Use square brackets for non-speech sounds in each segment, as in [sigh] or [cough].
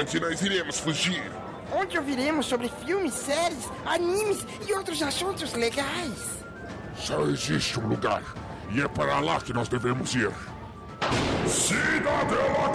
onde nós iremos fugir? Onde ouviremos sobre filmes, séries, animes e outros assuntos legais. Só existe um lugar, e é para lá que nós devemos ir. Cidadela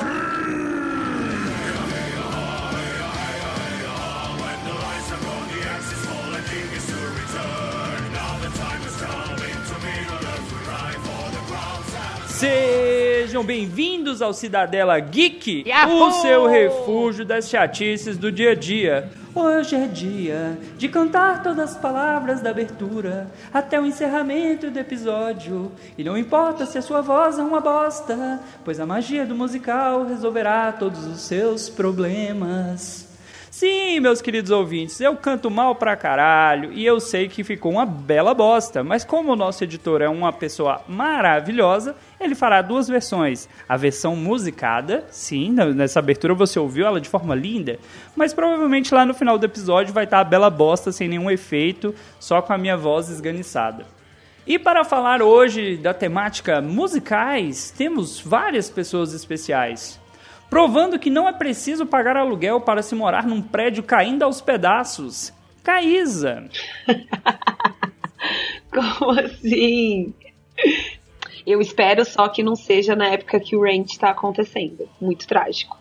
Sejam bem-vindos ao Cidadela Geek, Yahoo! o seu refúgio das chatices do dia a dia. Hoje é dia de cantar todas as palavras da abertura até o encerramento do episódio. E não importa se a sua voz é uma bosta, pois a magia do musical resolverá todos os seus problemas. Sim, meus queridos ouvintes, eu canto mal pra caralho e eu sei que ficou uma bela bosta, mas como o nosso editor é uma pessoa maravilhosa, ele fará duas versões. A versão musicada, sim, nessa abertura você ouviu ela de forma linda, mas provavelmente lá no final do episódio vai estar a bela bosta sem nenhum efeito, só com a minha voz esganiçada. E para falar hoje da temática musicais, temos várias pessoas especiais. Provando que não é preciso pagar aluguel para se morar num prédio caindo aos pedaços. Caísa. [laughs] Como assim? Eu espero só que não seja na época que o Rent tá acontecendo. Muito trágico.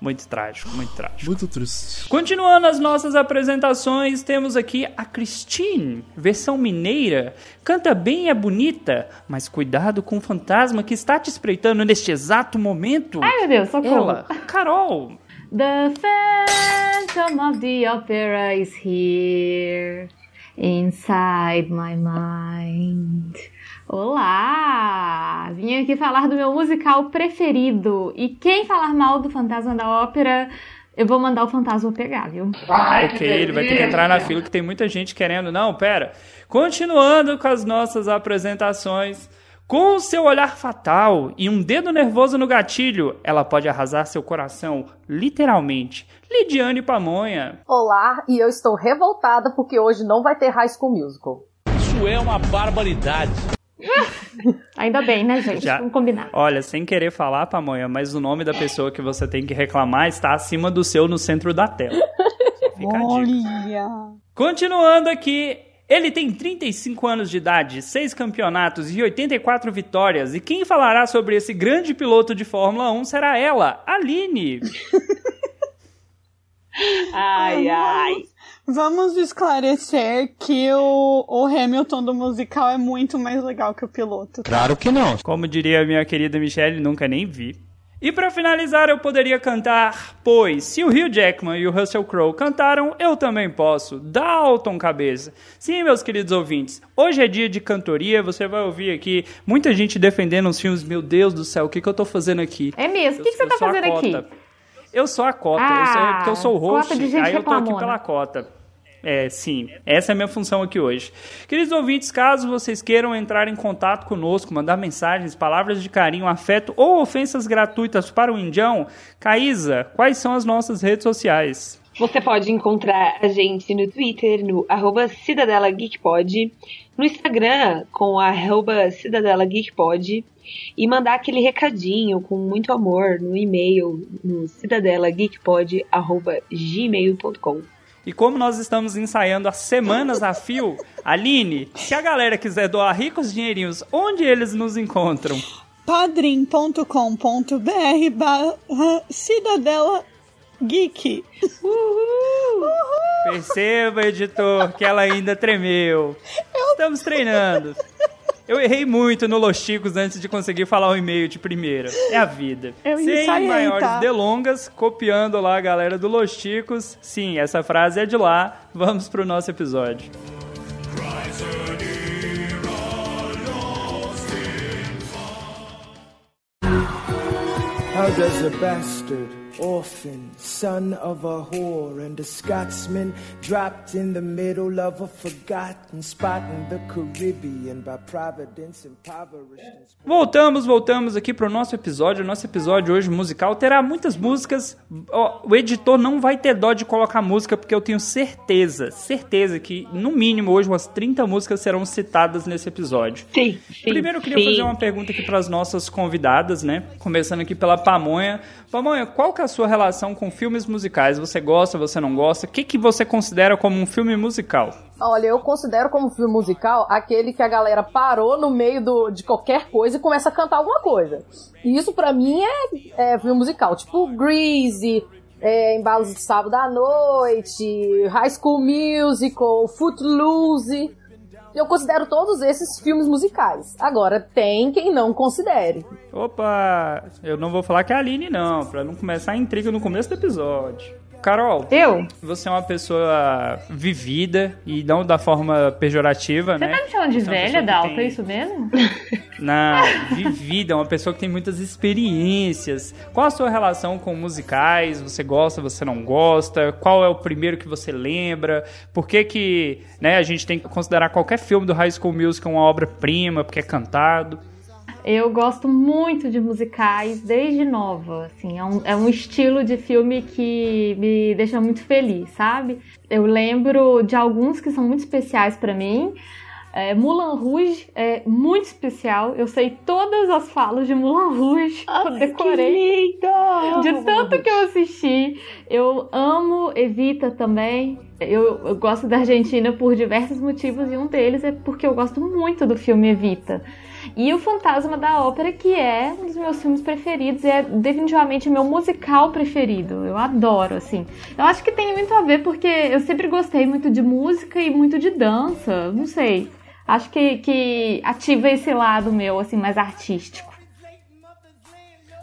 Muito trágico, muito trágico. Muito triste. Continuando as nossas apresentações, temos aqui a Christine, versão mineira. Canta bem e é bonita, mas cuidado com o fantasma que está te espreitando neste exato momento. Ai, meu Deus, socorro. Ela, Carol. The Phantom of the Opera is here inside my mind. Olá! Vim aqui falar do meu musical preferido. E quem falar mal do Fantasma da Ópera, eu vou mandar o fantasma pegar, viu? ok, ele vai ter que entrar na fila que tem muita gente querendo. Não, pera. Continuando com as nossas apresentações. Com o seu olhar fatal e um dedo nervoso no gatilho, ela pode arrasar seu coração, literalmente. Lidiane Pamonha. Olá, e eu estou revoltada porque hoje não vai ter High School Musical. Isso é uma barbaridade. Ainda bem, né, gente? Já. Vamos combinar. Olha, sem querer falar, Pamonha, mas o nome da pessoa que você tem que reclamar está acima do seu no centro da tela. Só fica a dica. Continuando aqui, ele tem 35 anos de idade, 6 campeonatos e 84 vitórias. E quem falará sobre esse grande piloto de Fórmula 1 será ela, Aline. [laughs] Ai, ai. Vamos esclarecer que o, o Hamilton do musical é muito mais legal que o piloto. Claro que não. Como diria a minha querida Michelle, nunca nem vi. E pra finalizar, eu poderia cantar, pois se o Hugh Jackman e o Russell Crowe cantaram, eu também posso. Dalton Cabeça. Sim, meus queridos ouvintes, hoje é dia de cantoria, você vai ouvir aqui muita gente defendendo os filmes. Meu Deus do céu, o que, que eu tô fazendo aqui? É mesmo? O que, que você tá fazendo aqui? Eu sou a cota, eu sou, Ah, porque eu sou o host, cota de gente aí eu tô aqui pela cota. É, sim, essa é a minha função aqui hoje. Queridos ouvintes, caso vocês queiram entrar em contato conosco, mandar mensagens, palavras de carinho, afeto ou ofensas gratuitas para o Indião, Caísa, quais são as nossas redes sociais? Você pode encontrar a gente no Twitter, no arroba Cidadela Geekpod, no Instagram, com arroba Cidadela Geekpod, e mandar aquele recadinho com muito amor no e-mail, no cidadelageekpod, arroba gmail.com. E como nós estamos ensaiando há semanas a fio, Aline, se a galera quiser doar ricos dinheirinhos, onde eles nos encontram? padrim.com.br barra Cidadela Geek. Perceba, editor, que ela ainda tremeu. Estamos treinando. Eu errei muito no Los Chicos antes de conseguir falar o e-mail de primeira. É a vida. [laughs] Eu Sem ensaiei, maiores tá? delongas, copiando lá a galera do Los Chicos. Sim, essa frase é de lá. Vamos pro nosso episódio. How does a bastard, orphan, son of a whore, and a Scotsman dropped in the middle of a forgotten spot in the Caribbean by Providence impoverished Voltamos, voltamos aqui pro nosso episódio. O nosso episódio hoje musical terá muitas músicas. O editor não vai ter dó de colocar música, porque eu tenho certeza, certeza que no mínimo hoje umas 30 músicas serão citadas nesse episódio. Sim, sim. Primeiro eu queria sim. fazer uma pergunta aqui para as nossas convidadas, né? Começando aqui pela Pamonha. Pamonha, qual que é a sua relação com filmes musicais? Você gosta, você não gosta? O que, que você considera como um filme musical? Olha, eu considero como filme musical aquele que a galera parou no meio do, de qualquer coisa e começa a cantar alguma coisa. E isso pra mim é, é filme musical. Tipo Greasy, é, Embalos de Sábado à Noite, High School Musical, Footloose. Eu considero todos esses filmes musicais. Agora, tem quem não considere. Opa, eu não vou falar que é a Aline, não, pra não começar a intriga no começo do episódio. Carol, Eu? você é uma pessoa vivida e não da forma pejorativa, Você né? tá me chamando de Você é velha, que Dalton? tem- É isso mesmo? [laughs] Não, vivida, é uma pessoa que tem muitas experiências. Qual a sua relação com musicais? Você gosta, você não gosta? Qual é o primeiro que você lembra? Por que que, né, a gente tem que considerar qualquer filme do High School Musical uma obra-prima, porque é cantado? Eu gosto muito de musicais desde nova, assim, é um, é um estilo de filme que me deixa muito feliz, sabe? Eu lembro de alguns que são muito especiais pra mim. É, Mulan Rouge é muito especial. Eu sei todas as falas de Mulan Rouge. [laughs] eu decorei. De tanto que eu assisti. Eu amo Evita também. Eu, eu gosto da Argentina por diversos motivos e um deles é porque eu gosto muito do filme Evita. E o Fantasma da Ópera, que é um dos meus filmes preferidos, é definitivamente meu musical preferido. Eu adoro, assim. Eu acho que tem muito a ver porque eu sempre gostei muito de música e muito de dança. Não sei. Acho que, que ativa esse lado meu, assim, mais artístico.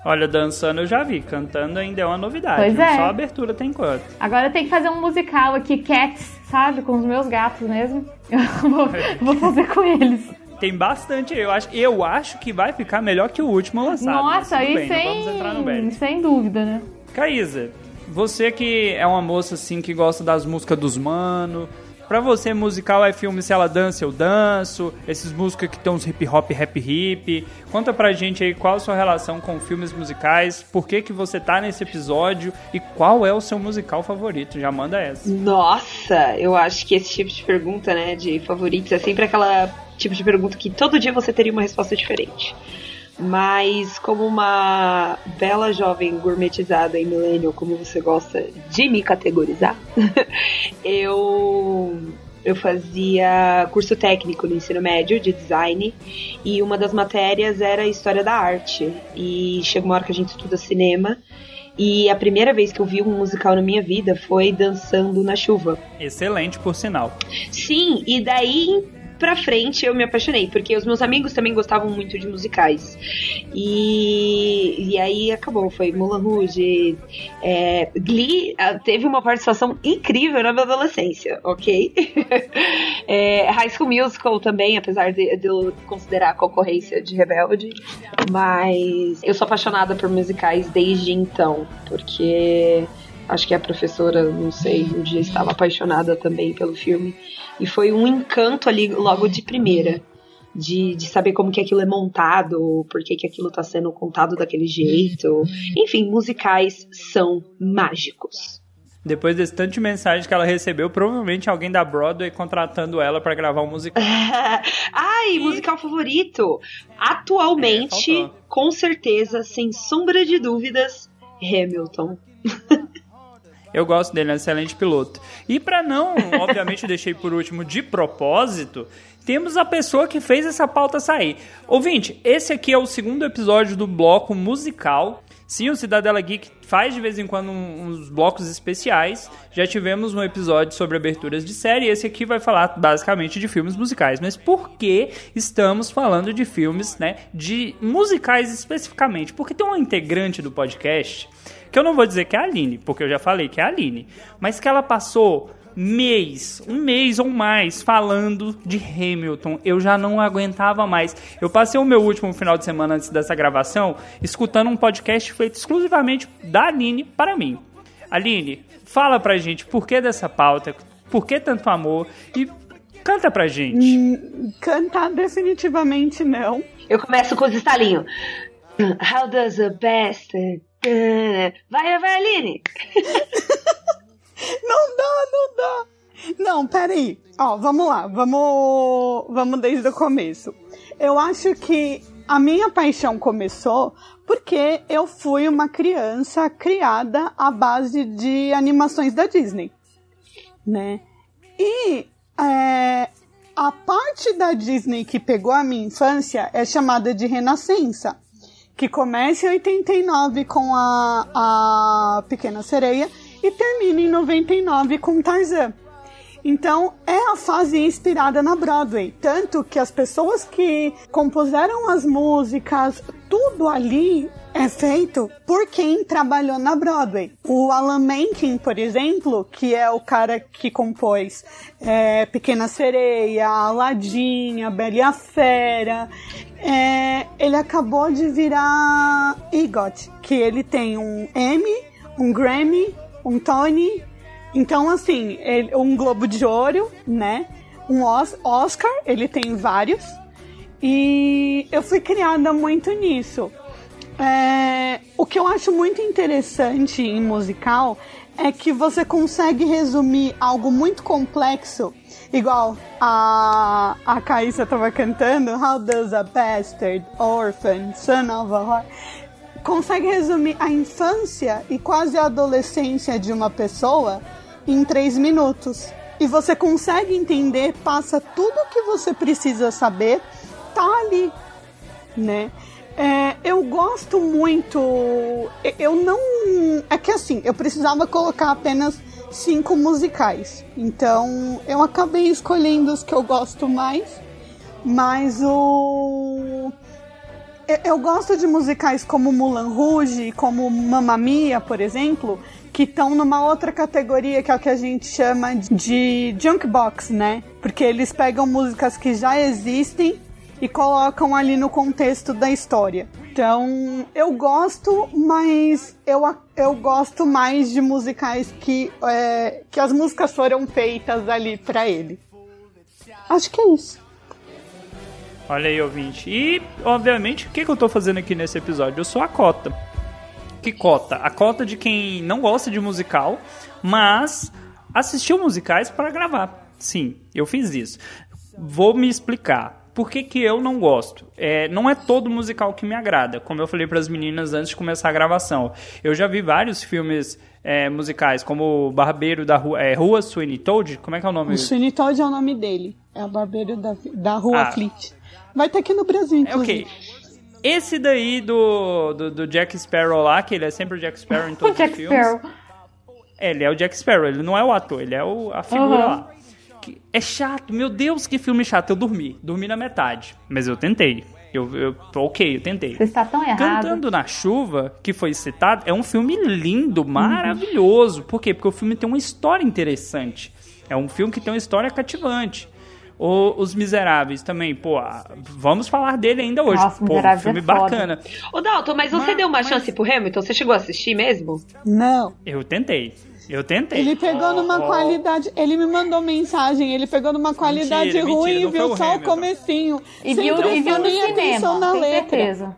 Olha, dançando eu já vi, cantando ainda é uma novidade. Pois é. Só a abertura tem quanto. Agora tem que fazer um musical aqui, Cats, sabe? Com os meus gatos mesmo. [laughs] Eu vou, vou fazer com eles. Tem bastante, eu acho, eu acho que vai ficar melhor que o último lançado. mas Nossa, aí bem, não vamos entrar no sem, sem dúvida, né? Caísa, você que é uma moça assim que gosta das músicas dos mano, pra você musical é filme se ela dança eu danço, esses músicas que tem uns hip hop, rap hip. Conta pra gente aí qual a sua relação com filmes musicais, por que que você tá nesse episódio e qual é o seu musical favorito? Já manda essa. Nossa, eu acho que esse tipo de pergunta, né, de favoritos, é sempre aquela tipo de pergunta que todo dia você teria uma resposta diferente. Mas como uma bela jovem gourmetizada em millennial, como você gosta de me categorizar, [laughs] eu eu fazia curso técnico no ensino médio de design e uma das matérias era história da arte. E chega uma hora que a gente estuda cinema e a primeira vez que eu vi um musical na minha vida foi Dançando na Chuva. Excelente, por sinal. Sim, e daí pra frente eu me apaixonei, porque os meus amigos também gostavam muito de musicais. E, e aí acabou, foi Mulan Rouge. É, Glee ah, teve uma participação incrível na minha adolescência, ok? [laughs] é, High School Musical também, apesar de, de eu considerar a concorrência de Rebelde. Mas eu sou apaixonada por musicais desde então, porque acho que a professora, não sei, um dia estava apaixonada também pelo filme. E foi um encanto ali logo de primeira. De, de saber como que aquilo é montado, por que, que aquilo está sendo contado daquele jeito. Enfim, musicais são mágicos. Depois desse tanto de mensagem que ela recebeu, provavelmente alguém da Broadway contratando ela pra gravar um musical. [laughs] Ai, musical favorito! Atualmente, É, com certeza, sem sombra de dúvidas, Hamilton. [laughs] Eu gosto dele, é um excelente piloto. E pra não, obviamente deixei por último de propósito, temos a pessoa que fez essa pauta sair. Ouvinte, esse aqui é o segundo episódio do bloco musical. Sim, o Cidadela Geek faz de vez em quando uns blocos especiais. Já tivemos um episódio sobre aberturas de série. Esse aqui vai falar basicamente de filmes musicais. Mas por que estamos falando de filmes, né? De musicais especificamente? Porque tem uma integrante do podcast que eu não vou dizer que é a Aline, porque eu já falei que é a Aline, mas que ela passou mês, um mês ou mais falando de Hamilton. Eu já não aguentava mais. Eu passei o meu último final de semana antes dessa gravação escutando um podcast feito exclusivamente da Aline para mim. Aline, fala pra gente por que dessa pauta, por que tanto amor e canta pra gente. Cantar definitivamente não. Eu começo com os estalinhos. How does a bastard... [laughs] Vai, vai! [laughs] Não dá, não dá. Não, peraí. Ó, vamos lá. Vamos, vamos desde o começo. Eu acho que a minha paixão começou porque eu fui uma criança criada à base de animações da Disney, né? E é, a parte da Disney que pegou a minha infância é chamada de Renascença, que começa em 89 com a, a Pequena Sereia e termina em 99 com Tarzan. Então é a fase inspirada na Broadway, tanto que as pessoas que compuseram as músicas, tudo ali é feito por quem trabalhou na Broadway. O Alan Menken, por exemplo, que é o cara que compôs é, Pequena Sereia, Aladdin, A Bela e a Fera, é, ele acabou de virar EGOT, que ele tem um Emmy, um Grammy, um Tony então, assim, ele, um Globo de Ouro, né? Um Oscar, ele tem vários. E eu fui criada muito nisso. É, o que eu acho muito interessante em musical é que você consegue resumir algo muito complexo, igual a, a Caíssa estava cantando, How does a bastard, orphan, son of a whore, consegue resumir a infância e quase a adolescência de uma pessoa em três minutos. E você consegue entender, passa tudo o que você precisa saber, tá ali, né? É, eu gosto muito. Eu não. É que assim, eu precisava colocar apenas cinco musicais. Então eu acabei escolhendo os que eu gosto mais. Mas o. Eu gosto de musicais como Mulan Rouge, como Mamma Mia, por exemplo, que estão numa outra categoria que é o que a gente chama de junk box, né? Porque eles pegam músicas que já existem e colocam ali no contexto da história. Então, eu gosto, mas eu, eu gosto mais de musicais que, é, que as músicas foram feitas ali para ele. Acho que é isso. Olha aí, ouvinte. E, obviamente, o que, que eu tô fazendo aqui nesse episódio? Eu sou a cota que cota? A cota de quem não gosta de musical, mas assistiu musicais para gravar. Sim, eu fiz isso. Vou me explicar. Por que, que eu não gosto? É, não é todo musical que me agrada, como eu falei para as meninas antes de começar a gravação. Eu já vi vários filmes é, musicais, como o Barbeiro da Rua, é, Rua Sweeney Todd, como é que é o nome? O Sweeney Todd é o nome dele, é o Barbeiro da, da Rua ah. Fleet. Vai ter aqui no Brasil, inclusive. É, ok. Esse daí do, do, do, Jack Sparrow lá, que ele é sempre o Jack Sparrow em [laughs] todos o Jack os filmes. Sparrow. É, ele é o Jack Sparrow, ele não é o ator, ele é o, a figura uhum. lá. Que é chato, meu Deus, que filme chato. Eu dormi, dormi na metade, mas eu tentei. Eu, eu ok, eu tentei. Você está tão errado. Cantando na Chuva, que foi citado, é um filme lindo, maravilhoso. Uhum. Por quê? Porque o filme tem uma história interessante. É um filme que tem uma história cativante. O, Os Miseráveis também, pô, vamos falar dele ainda hoje. Nossa, pô, um filme é bacana. Ô, Dalton, mas você mas, deu uma mas... chance pro Hamilton? Você chegou a assistir mesmo? Não. Eu tentei. Eu tentei. Ele pegou oh, numa oh. qualidade. Ele me mandou mensagem, ele pegou numa qualidade mentira, ruim mentira, e viu o só Hamilton. o comecinho. E viu, e viu no cinema, na letra. certeza.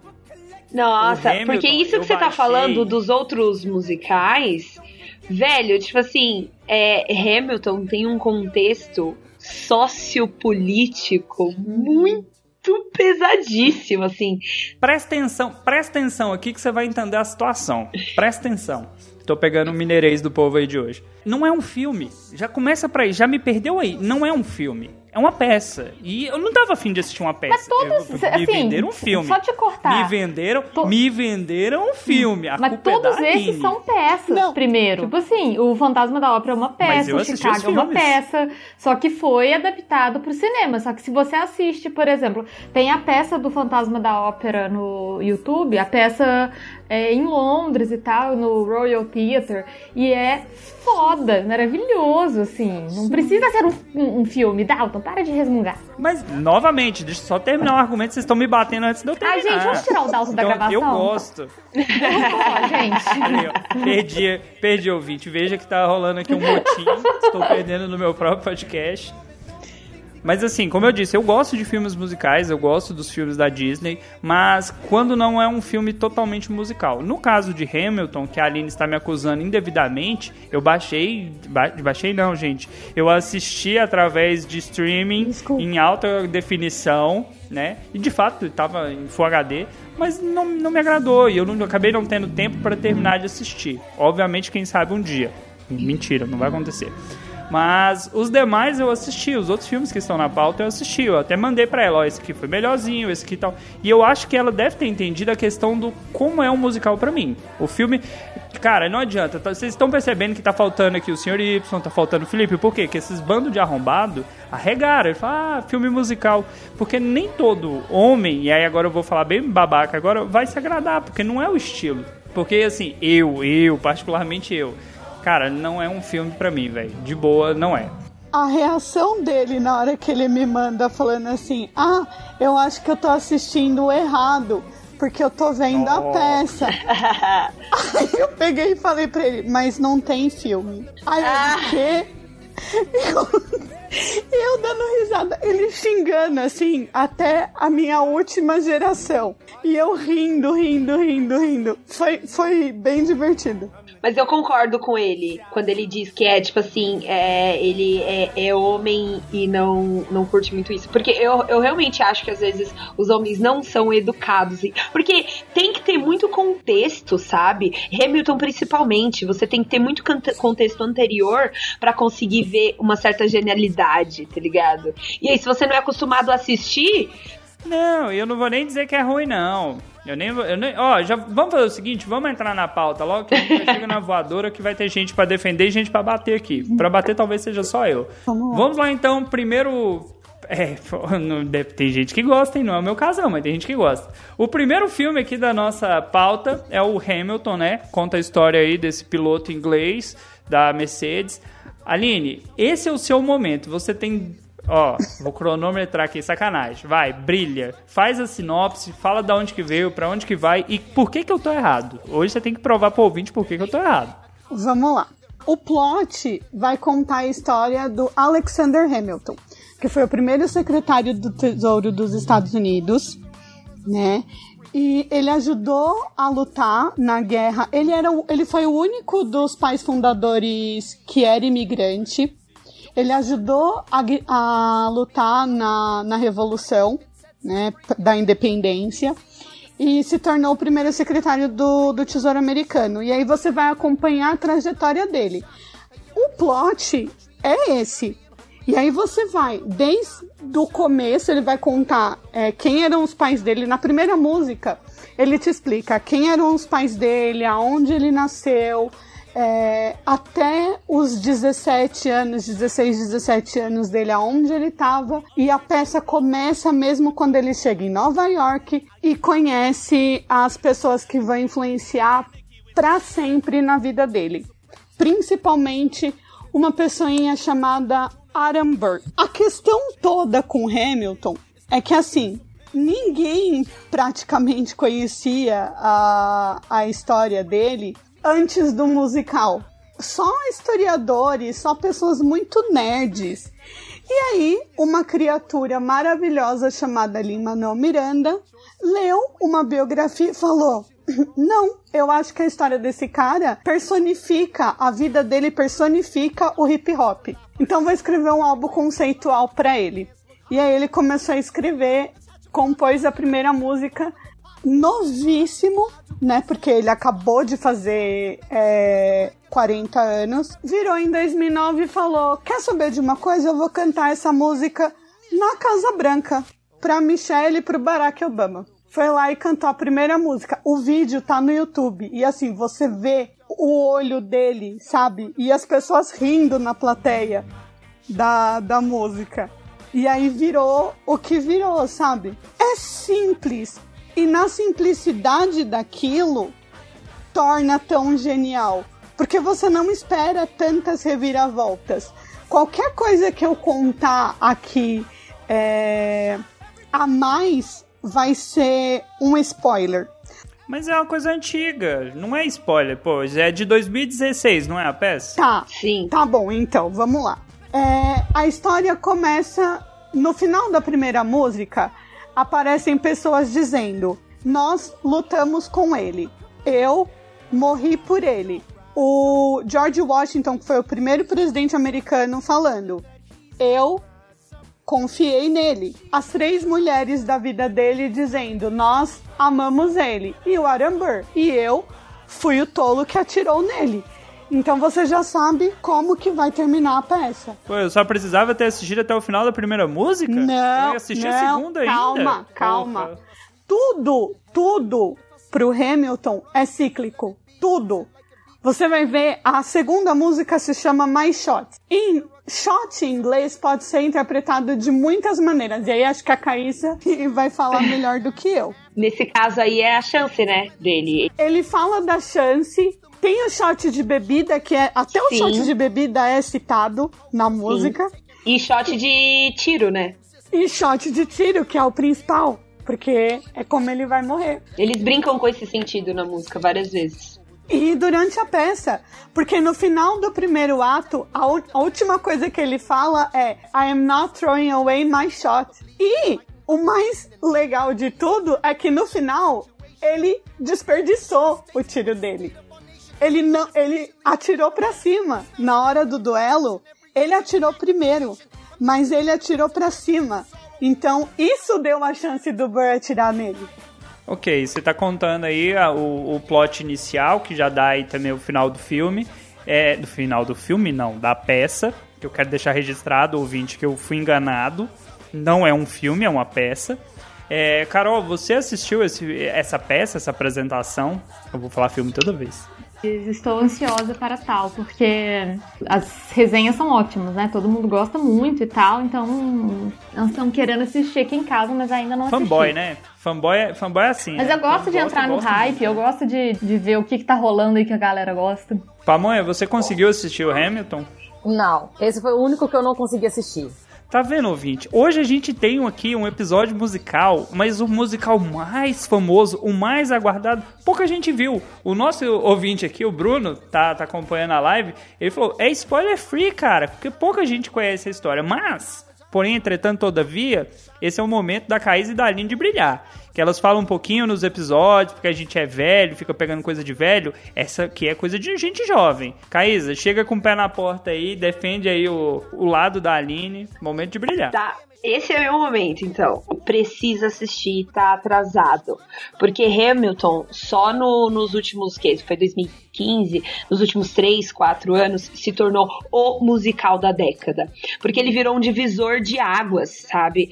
Nossa, Hamilton, porque isso que você tá baixei. tá falando dos outros musicais, velho, tipo assim, é, Hamilton tem um contexto sociopolítico muito pesadíssimo, assim. Presta atenção, presta atenção aqui que você vai entender a situação. Presta atenção. Tô pegando o mineirês do povo aí de hoje. Não é um filme. Já começa pra aí, já me perdeu aí. Não é um filme é uma peça. E eu não tava afim de assistir uma peça. Mas todos, eu, me assim, venderam um filme. Só te cortar. Me venderam, to... me venderam um filme. A Mas é todos é esses são peças, não. primeiro. Tipo assim, o Fantasma da Ópera é uma peça, o Chicago é uma peça, só que foi adaptado pro cinema. Só que se você assiste, por exemplo, tem a peça do Fantasma da Ópera no YouTube, a peça é, em Londres e tal, no Royal Theatre, e é foda, maravilhoso, assim. Não precisa ser um, um, filme, Dalton, para de resmungar. Mas, novamente, deixa eu só terminar o argumento, vocês estão me batendo antes de eu terminar. Ai, gente, vamos tirar o Dalton da então, gravação? Eu gosto. Ó, gente. perdi, perdi ouvinte. Veja que tá rolando aqui um motim. Estou perdendo no meu próprio podcast. Mas assim, como eu disse, eu gosto de filmes musicais, eu gosto dos filmes da Disney, mas quando não é um filme totalmente musical. No caso de Hamilton, que a Aline está me acusando indevidamente, eu baixei. Ba baixei não, gente. Eu assisti através de streaming Desculpa. em alta definição, né? E de fato estava em Full HD, mas não, não me agradou e eu não, acabei não tendo tempo para terminar de assistir. Obviamente, quem sabe um dia. Mentira, não vai acontecer. Mas os demais eu assisti, os outros filmes que estão na pauta eu assisti. Eu até mandei para ela, ó, esse aqui foi melhorzinho, esse aqui tal. E eu acho que ela deve ter entendido a questão do como é um musical para mim. O filme, cara, não adianta. Tá, vocês estão percebendo que tá faltando aqui o Sr. Y, tá faltando o Felipe. Por quê? Porque esses bandos de arrombado arregaram. Ele fala, ah, filme musical. Porque nem todo homem, e aí agora eu vou falar bem babaca agora, vai se agradar, porque não é o estilo. Porque assim, eu, eu, particularmente eu Cara, não é um filme para mim, velho. De boa, não é. A reação dele na hora que ele me manda falando assim: Ah, eu acho que eu tô assistindo errado, porque eu tô vendo oh. a peça. [laughs] Aí eu peguei e falei pra ele: Mas não tem filme. Aí eu disse: Eu... eu dando risada, ele xingando assim, até a minha última geração. E eu rindo, rindo, rindo, rindo. Foi, foi bem divertido. Mas eu concordo com ele quando ele diz que é tipo assim, é, ele é, é, homem e não, não curte muito isso. Porque eu, eu realmente acho que às vezes os homens não são educados. Porque tem que ter muito contexto, sabe? Hamilton principalmente. Você tem que ter muito contexto anterior para conseguir ver uma certa genialidade, tá ligado? E aí, se você não é acostumado a assistir, não, eu não vou nem dizer que é ruim, não. Eu nem vou. Eu nem, ó, já vamos fazer o seguinte, vamos entrar na pauta logo que a gente chega na voadora que vai ter gente para defender e gente para bater aqui. Para bater talvez seja só eu. Vamos lá, vamos lá então, primeiro é, não, tem gente que gosta, hein? Não é o meu caso, não, mas tem gente que gosta. O primeiro filme aqui da nossa pauta é o Hamilton, né? Conta a história aí desse piloto inglês da Mercedes. Aline, esse é o seu momento. Você tem Ó, vou cronometrar aqui, sacanagem. Vai, brilha. Faz a sinopse, fala da onde que veio, para onde que vai e por que que eu tô errado. Hoje você tem que provar pro ouvinte por que que eu tô errado. Vamos lá. O plot vai contar a história do Alexander Hamilton, que foi o primeiro secretário do Tesouro dos Estados Unidos, né? E ele ajudou a lutar na guerra. Ele, era, ele foi o único dos pais fundadores que era imigrante. Ele ajudou a, a lutar na, na Revolução né, da Independência e se tornou o primeiro secretário do, do Tesouro Americano. E aí você vai acompanhar a trajetória dele. O plot é esse. E aí você vai, desde o começo, ele vai contar é, quem eram os pais dele. Na primeira música, ele te explica quem eram os pais dele, aonde ele nasceu, é, até os 17 anos, 16, 17 anos dele, aonde ele estava, e a peça começa mesmo quando ele chega em Nova York e conhece as pessoas que vão influenciar para sempre na vida dele, principalmente uma pessoinha chamada Adam Burr. A questão toda com Hamilton é que assim, ninguém praticamente conhecia a, a história dele antes do musical. Só historiadores, só pessoas muito nerds. E aí, uma criatura maravilhosa chamada Lin-Manuel Miranda leu uma biografia e falou: [laughs] Não, eu acho que a história desse cara personifica, a vida dele personifica o hip hop. Então vou escrever um álbum conceitual para ele. E aí ele começou a escrever, compôs a primeira música novíssimo, né? Porque ele acabou de fazer é, 40 anos. Virou em 2009 e falou: Quer saber de uma coisa? Eu vou cantar essa música na Casa Branca pra Michelle e pro Barack Obama. Foi lá e cantou a primeira música. O vídeo tá no YouTube. E assim, você vê o olho dele, sabe? E as pessoas rindo na plateia da, da música. E aí virou o que virou, sabe? É simples, e na simplicidade daquilo, torna tão genial. Porque você não espera tantas reviravoltas. Qualquer coisa que eu contar aqui é, a mais vai ser um spoiler. Mas é uma coisa antiga, não é spoiler, pô, é de 2016, não é a peça? Tá, sim. Tá bom, então, vamos lá. É, a história começa no final da primeira música, aparecem pessoas dizendo: Nós lutamos com ele. Eu morri por ele. O George Washington, que foi o primeiro presidente americano, falando: Eu confiei nele. As três mulheres da vida dele dizendo: Nós amamos ele. E o Aaron Burr. E eu fui o tolo que atirou nele. Então você já sabe como que vai terminar a peça. Pô, eu só precisava ter assistido até o final da primeira música? Não, eu ia assistir não, a segunda calma, ainda. calma. Porra. Tudo, tudo pro Hamilton é cíclico. Tudo. Você vai ver, a segunda música se chama My Shot. Em shot em inglês pode ser interpretado de muitas maneiras. E aí acho que a Caíssa [laughs] vai falar melhor do que eu. Nesse caso aí é a chance, né, dele. Ele fala da chance. Tem o shot de bebida, que é. Até o Sim. shot de bebida é citado na música. E shot de tiro, né? E shot de tiro, que é o principal. Porque é como ele vai morrer. Eles brincam com esse sentido na música várias vezes. E durante a peça, porque no final do primeiro ato, a, a última coisa que ele fala é I am not throwing away my shot. E o mais legal de tudo é que no final ele desperdiçou o tiro dele. Ele não, ele atirou pra cima. Na hora do duelo, ele atirou primeiro, mas ele atirou pra cima. Então, isso deu a chance do Burr atirar nele. Ok, você tá contando aí a- o, o plot inicial, que já dá aí também o final do filme. É, do final do filme, não, da peça. Que eu quero deixar registrado, ouvinte, que eu fui enganado. Não é um filme, é uma peça. É, Carol, você assistiu esse- essa peça, essa apresentação? Eu vou falar filme toda vez. Estou ansiosa para tal, porque as resenhas são ótimas, né? Todo mundo gosta muito e tal, então nós estamos querendo assistir aqui em casa, mas ainda não assisti. Fanboy, né? Fanboy é, fanboy é assim. Mas né? eu gosto de entrar no gosta hype, muito. eu gosto de, de ver o que, que tá rolando aí que a galera gosta. Pamonha, você conseguiu assistir o Hamilton? Não, esse foi o único que eu não consegui assistir. Tá vendo, ouvinte? Hoje a gente tem aqui um episódio musical, mas o musical mais famoso, o mais aguardado, pouca gente viu. O nosso ouvinte aqui, o Bruno, tá, tá acompanhando a live, ele falou: é spoiler free, cara, porque pouca gente conhece a história. Mas, porém, entretanto, todavia, esse é o momento da Caís e da Aline de brilhar. Que elas falam um pouquinho nos episódios, porque a gente é velho, fica pegando coisa de velho. Essa aqui é coisa de gente jovem. Caísa, chega com o pé na porta aí, defende aí o, o lado da Aline. Momento de brilhar. Tá, esse é o meu momento, então. Precisa assistir, tá atrasado. Porque Hamilton, só no- nos últimos, que foi 2015, nos últimos 3, 4 anos, se tornou o musical da década. Porque ele virou um divisor de águas, sabe?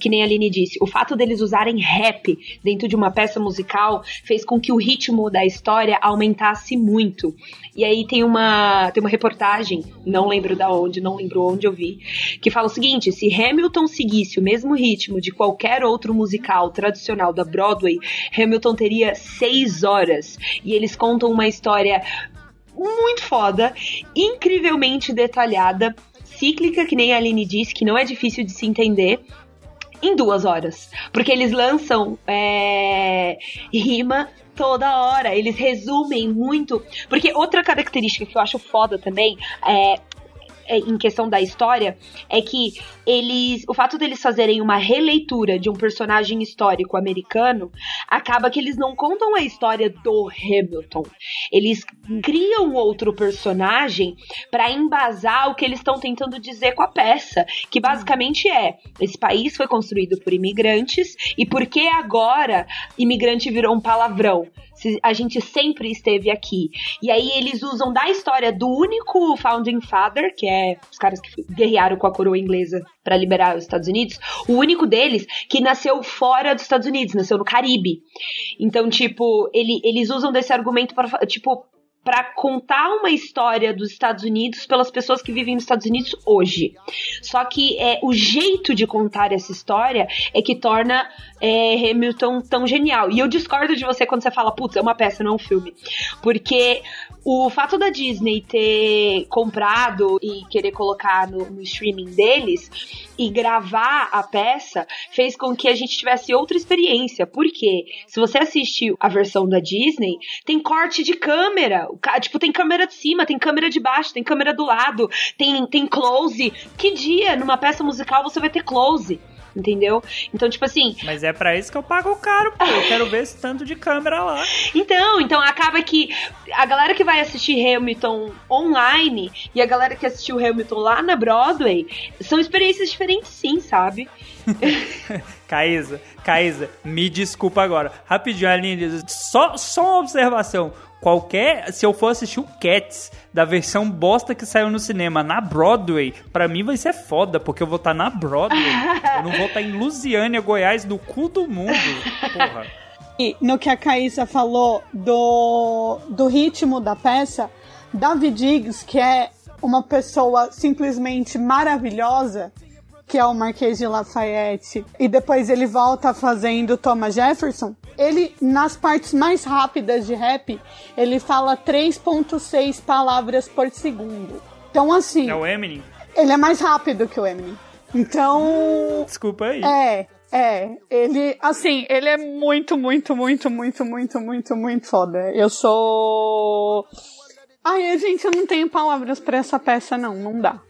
Que nem a Aline disse. O fato deles usarem rap dentro de uma peça musical fez com que o ritmo da história aumentasse muito. E aí tem uma, tem uma reportagem, não lembro da onde, não lembro onde eu vi, que fala o seguinte: se Hamilton seguisse o mesmo ritmo de qualquer outro musical tradicional da Broadway, Hamilton teria seis horas. E eles contam uma história muito foda, incrivelmente detalhada, cíclica, que nem a Aline disse, que não é difícil de se entender. Em duas horas. Porque eles lançam é, rima toda hora. Eles resumem muito. Porque outra característica que eu acho foda também é, em questão da história é que eles o fato deles fazerem uma releitura de um personagem histórico americano acaba que eles não contam a história do Hamilton. Eles criam outro personagem para embasar o que eles estão tentando dizer com a peça que basicamente é esse país foi construído por imigrantes e por que agora imigrante virou um palavrão a gente sempre esteve aqui. E aí eles usam da história do único founding father, que é os caras que guerrearam com a coroa inglesa para liberar os Estados Unidos, o único deles que nasceu fora dos Estados Unidos, nasceu no Caribe. Então, tipo, ele, eles usam desse argumento para tipo para contar uma história dos Estados Unidos pelas pessoas que vivem nos Estados Unidos hoje. Só que é o jeito de contar essa história é que torna é, Hamilton tão genial. E eu discordo de você quando você fala, putz, é uma peça, não é um filme. Porque o fato da Disney ter comprado e querer colocar no, no streaming deles e gravar a peça fez com que a gente tivesse outra experiência. Porque se você assistiu a versão da Disney, tem corte de câmera. Tipo, tem câmera de cima, tem câmera de baixo, tem câmera do lado, tem, tem close. Que dia numa peça musical você vai ter close? Entendeu? Então, tipo assim, Mas é pra isso que eu pago caro, pô. Eu quero ver esse tanto de câmera lá. Então, então acaba que a galera que vai assistir Hamilton online e a galera que assistiu Hamilton lá na Broadway são experiências diferentes sim, sabe? [laughs] Caísa, Caísa, me desculpa agora. Rapidinho, Aline, só, só uma observação. Qualquer. Se eu for assistir o Cats da versão bosta que saiu no cinema na Broadway, pra mim vai ser foda, porque eu vou estar na Broadway. eu não vou estar em Lusiânia, Goiás, no cu do mundo. Porra. E no que a Caísa falou do, do ritmo da peça, David Diggs, que é uma pessoa simplesmente maravilhosa, que é o Marquês de Lafayette, e depois ele volta fazendo Thomas Jefferson, ele, nas partes mais rápidas de rap, ele fala 3.6 palavras por segundo. Então, assim, É o Eminem? ele é mais rápido que o Eminem. Então, Desculpa aí. é, é. Ele, assim, ele é muito, muito, muito, muito, muito, muito, muito foda. Eu sou. Ai, gente, eu não tenho palavras pra essa peça, não. Não dá.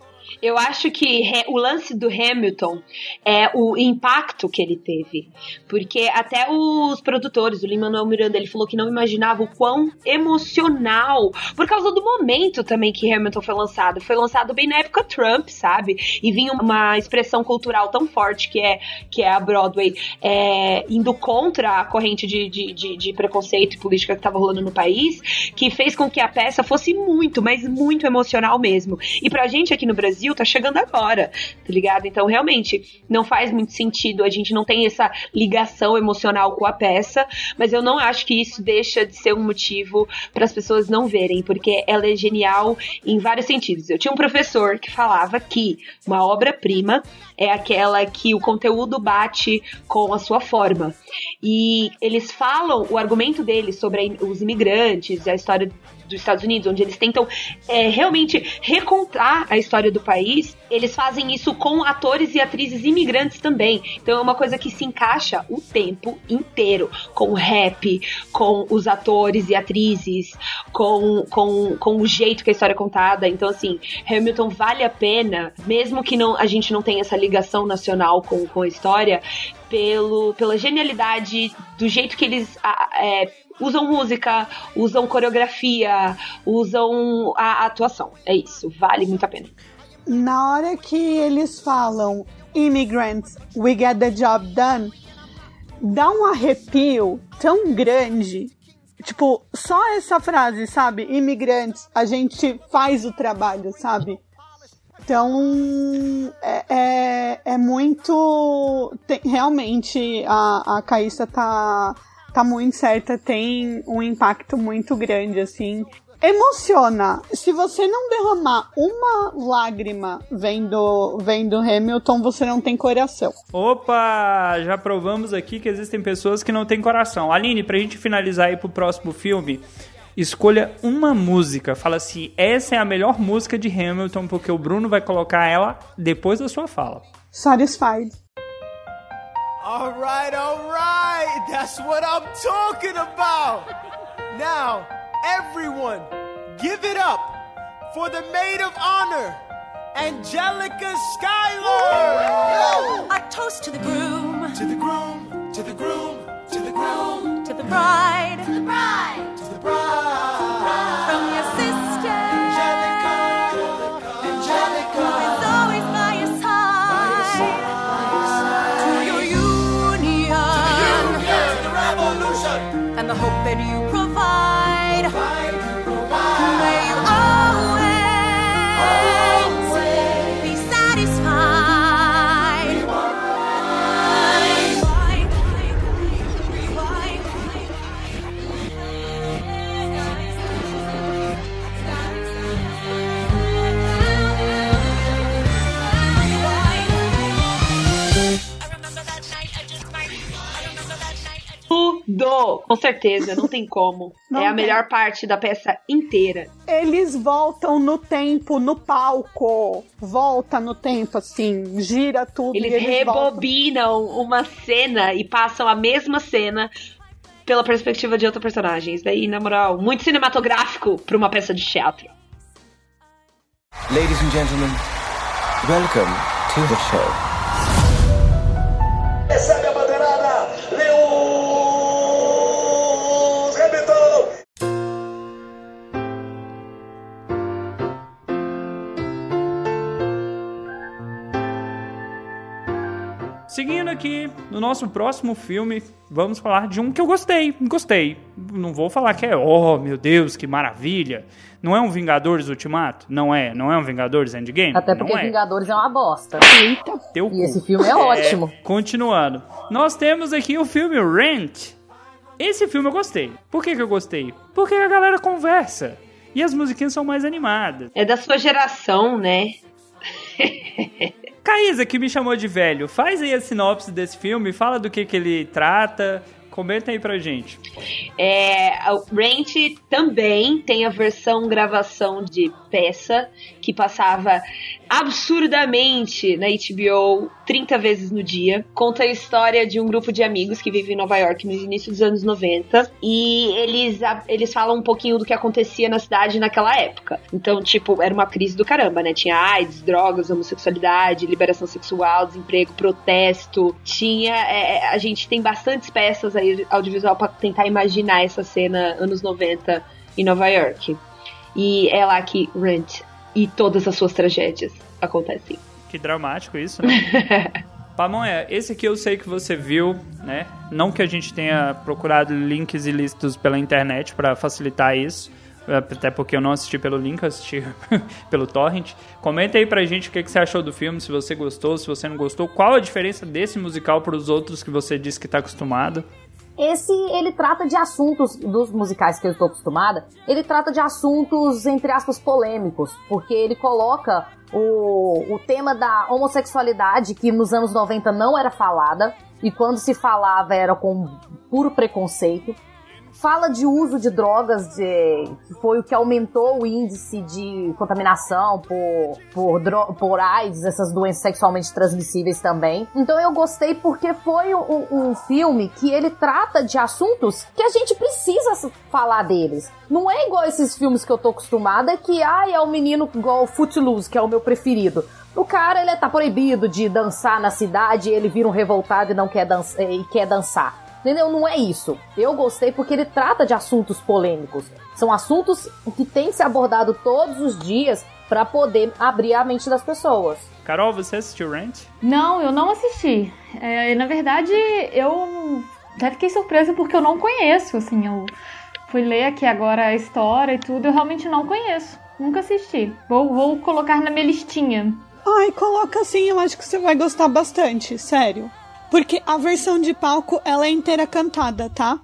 Eu acho que o lance do Hamilton é o impacto que ele teve. Porque até os produtores, o Lin-Manuel Miranda, ele falou que não imaginava o quão emocional, por causa do momento também que Hamilton foi lançado. Foi lançado bem na época Trump, sabe? E vinha uma expressão cultural tão forte que é, que é a Broadway, é, indo contra a corrente de, de, de, de preconceito e política que estava rolando no país, que fez com que a peça fosse muito, mas muito emocional mesmo. E pra gente aqui no Brasil, tá chegando agora, tá ligado? Então, realmente, não faz muito sentido, a gente não tem essa ligação emocional com a peça, mas eu não acho que isso deixa de ser um motivo para as pessoas não verem, porque ela é genial em vários sentidos. Eu tinha um professor que falava que uma obra-prima é aquela que o conteúdo bate com a sua forma. E eles falam, o argumento deles sobre os imigrantes, a história dos Estados Unidos, onde eles tentam é, realmente recontar a história do país, eles fazem isso com atores e atrizes imigrantes também. Então é uma coisa que se encaixa o tempo inteiro, com o rap, com os atores e atrizes, com, com, com o jeito que a história é contada. Então, assim, Hamilton vale a pena, mesmo que não, a gente não tenha essa ligação nacional com, com a história, pelo, pela genialidade do jeito que eles é, usam música, usam coreografia, usam a atuação. É isso, vale muito a pena. Na hora que eles falam immigrants, we get the job done, dá um arrepio tão grande. Tipo, só essa frase, sabe? Imigrantes, a gente faz o trabalho, sabe? Então, é, é, é muito. tem- realmente, a, a Caíssa tá, tá muito certa, tem um impacto muito grande, assim. Emociona. Se você não derramar uma lágrima vendo, vendo Hamilton, você não tem coração. Opa, já provamos aqui que existem pessoas que não têm coração. Aline, pra gente finalizar aí pro próximo filme, escolha uma música. Fala assim, essa é a melhor música de Hamilton, porque o Bruno vai colocar ela depois da sua fala. Satisfied. Alright, alright, that's what I'm talking about. Now, everyone, give it up for the maid of honor, Angelica Schuyler. A toast to the groom, To the groom, to the groom, to the groom, to the bride, to the bride, to the bride. from your sister, Tudo! Com certeza, não tem como. [laughs] Não é a tem. melhor parte da peça inteira. Eles voltam no tempo, no palco. Volta no tempo, assim, gira tudo. Eles e eles voltam. rebobinam uma cena e passam a mesma cena pela perspectiva de outro personagem. Isso daí, na moral, muito cinematográfico pra uma peça de teatro. Ladies and gentlemen, welcome to the show. Recebe a bandeirada, Aqui, no nosso próximo filme, vamos falar de um que eu gostei. Gostei. Não vou falar que é, oh meu Deus, que maravilha. Não é um Vingadores Ultimato? Não é. Não é um Vingadores Endgame? Até porque não é. Vingadores é uma bosta. Teu E cu. esse filme é ótimo. Continuando. Nós temos aqui o filme Rent. Esse filme eu gostei. Por que, que eu gostei? Porque a galera conversa. E as musiquinhas são mais animadas. É da sua geração, né? [laughs] Caísa, que me chamou de velho, faz aí a sinopse desse filme, fala do que, que ele trata, comenta aí pra gente. É, o Rent também tem a versão gravação de peça que passava absurdamente na HBO 30 vezes no dia. Conta a história de um grupo de amigos que vive em Nova York no início dos anos 90 e eles, eles falam um pouquinho do que acontecia na cidade naquela época. Então, tipo, era uma crise do caramba, né? Tinha AIDS, drogas, homossexualidade, liberação sexual, desemprego, protesto. Tinha. é, é, a gente tem bastantes peças aí audiovisual pra tentar imaginar essa cena anos 90 em Nova York. E é lá que Rent e todas as suas tragédias acontecem. Que dramático isso, né? [laughs] Pamonha, esse aqui eu sei que você viu, né? Não que a gente tenha procurado links ilícitos pela internet pra facilitar isso, até porque eu não assisti pelo link, eu assisti [laughs] pelo torrent. Comenta aí pra gente o que, que você achou do filme, se você gostou, se você não gostou, qual a diferença desse musical pros outros que você disse que tá acostumado. Esse, ele trata de assuntos, dos musicais que eu estou acostumada, ele trata de assuntos, entre aspas, polêmicos, porque ele coloca o, o tema da homossexualidade, que nos anos 90 não era falada, e quando se falava era com puro preconceito. Fala de uso de drogas, de, que foi o que aumentou o índice de contaminação por, por, dro- por AIDS, essas doenças sexualmente transmissíveis também. Então eu gostei porque foi um, um filme que ele trata de assuntos que a gente precisa falar deles. Não é igual esses filmes que eu tô acostumada, que ai, é o menino igual Footloose, que é o meu preferido. O cara, ele tá proibido de dançar na cidade, ele vira um revoltado e não quer, dança, e quer dançar. Entendeu? Não é isso. Eu gostei porque ele trata de assuntos polêmicos. São assuntos que tem que ser abordado todos os dias pra poder abrir a mente das pessoas. Carol, você assistiu Rent? Não, eu não assisti. É, na verdade, eu até fiquei surpresa porque eu não conheço, assim, eu fui ler aqui agora a história e tudo, eu realmente não conheço. Nunca assisti. Vou, vou colocar na minha listinha. Ai, coloca assim, eu acho que você vai gostar bastante, sério. Porque a versão de palco, ela é inteira cantada, tá?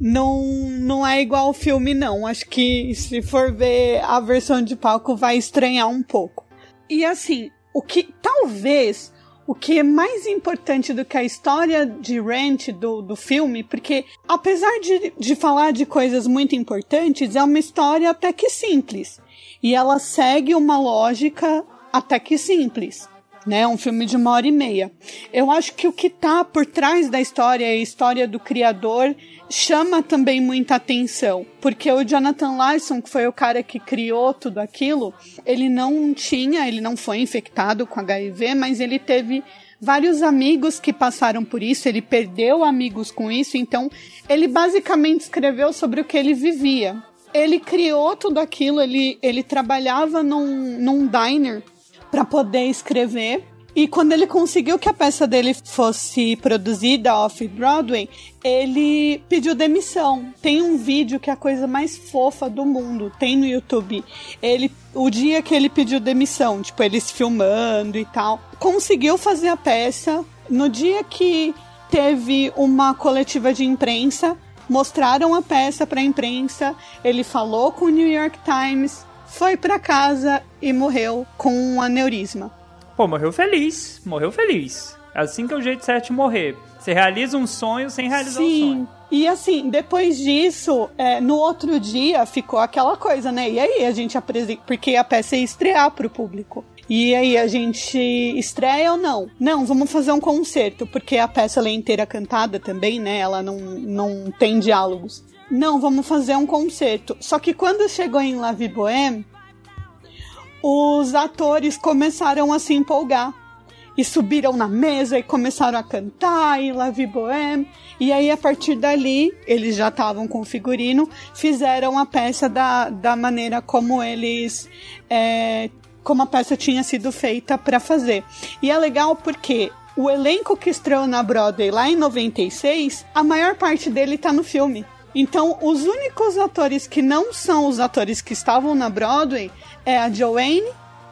Não, não é igual ao filme, não. Acho que se for ver a versão de palco, vai estranhar um pouco. E assim, o que talvez o que é mais importante do que a história de Rent do, do filme, porque apesar de, de falar de coisas muito importantes, é uma história até que simples. E ela segue uma lógica até que simples. Né, um filme de uma hora e meia. Eu acho que o que tá por trás da história, a história do criador, chama também muita atenção. Porque o Jonathan Larson, que foi o cara que criou tudo aquilo, ele não tinha, ele não foi infectado com HIV, mas ele teve vários amigos que passaram por isso, ele perdeu amigos com isso, então ele basicamente escreveu sobre o que ele vivia. Ele criou tudo aquilo, ele, ele trabalhava num, num diner para poder escrever. E quando ele conseguiu que a peça dele fosse produzida off-Broadway, ele pediu demissão. Tem um vídeo que é a coisa mais fofa do mundo, tem no YouTube. Ele, o dia que ele pediu demissão, tipo, eles filmando e tal, conseguiu fazer a peça. No dia que teve uma coletiva de imprensa, mostraram a peça para a imprensa, ele falou com o New York Times, foi para casa e morreu com um aneurisma. Pô, morreu feliz. Morreu feliz. Assim que é o jeito certo de morrer. Você realiza um sonho sem realizar Sim. sonho. E assim, depois disso, é, no outro dia ficou aquela coisa, né? E aí a gente apresenta. Porque a peça ia estrear pro público. E aí a gente estreia ou não? Não, vamos fazer um concerto, porque a peça é inteira cantada também, né? Ela não, não tem diálogos. Não, vamos fazer um concerto. Só que quando chegou em La Vie Bohème, os atores começaram a se empolgar. E subiram na mesa e começaram a cantar e La Vie Bohème. E aí, a partir dali, eles já estavam com o figurino, fizeram a peça da, da maneira como eles. É, como a peça tinha sido feita para fazer. E é legal porque o elenco que estreou na Broadway lá em 96, a maior parte dele tá no filme. Então, os únicos atores que não são os atores que estavam na Broadway é a Joanne,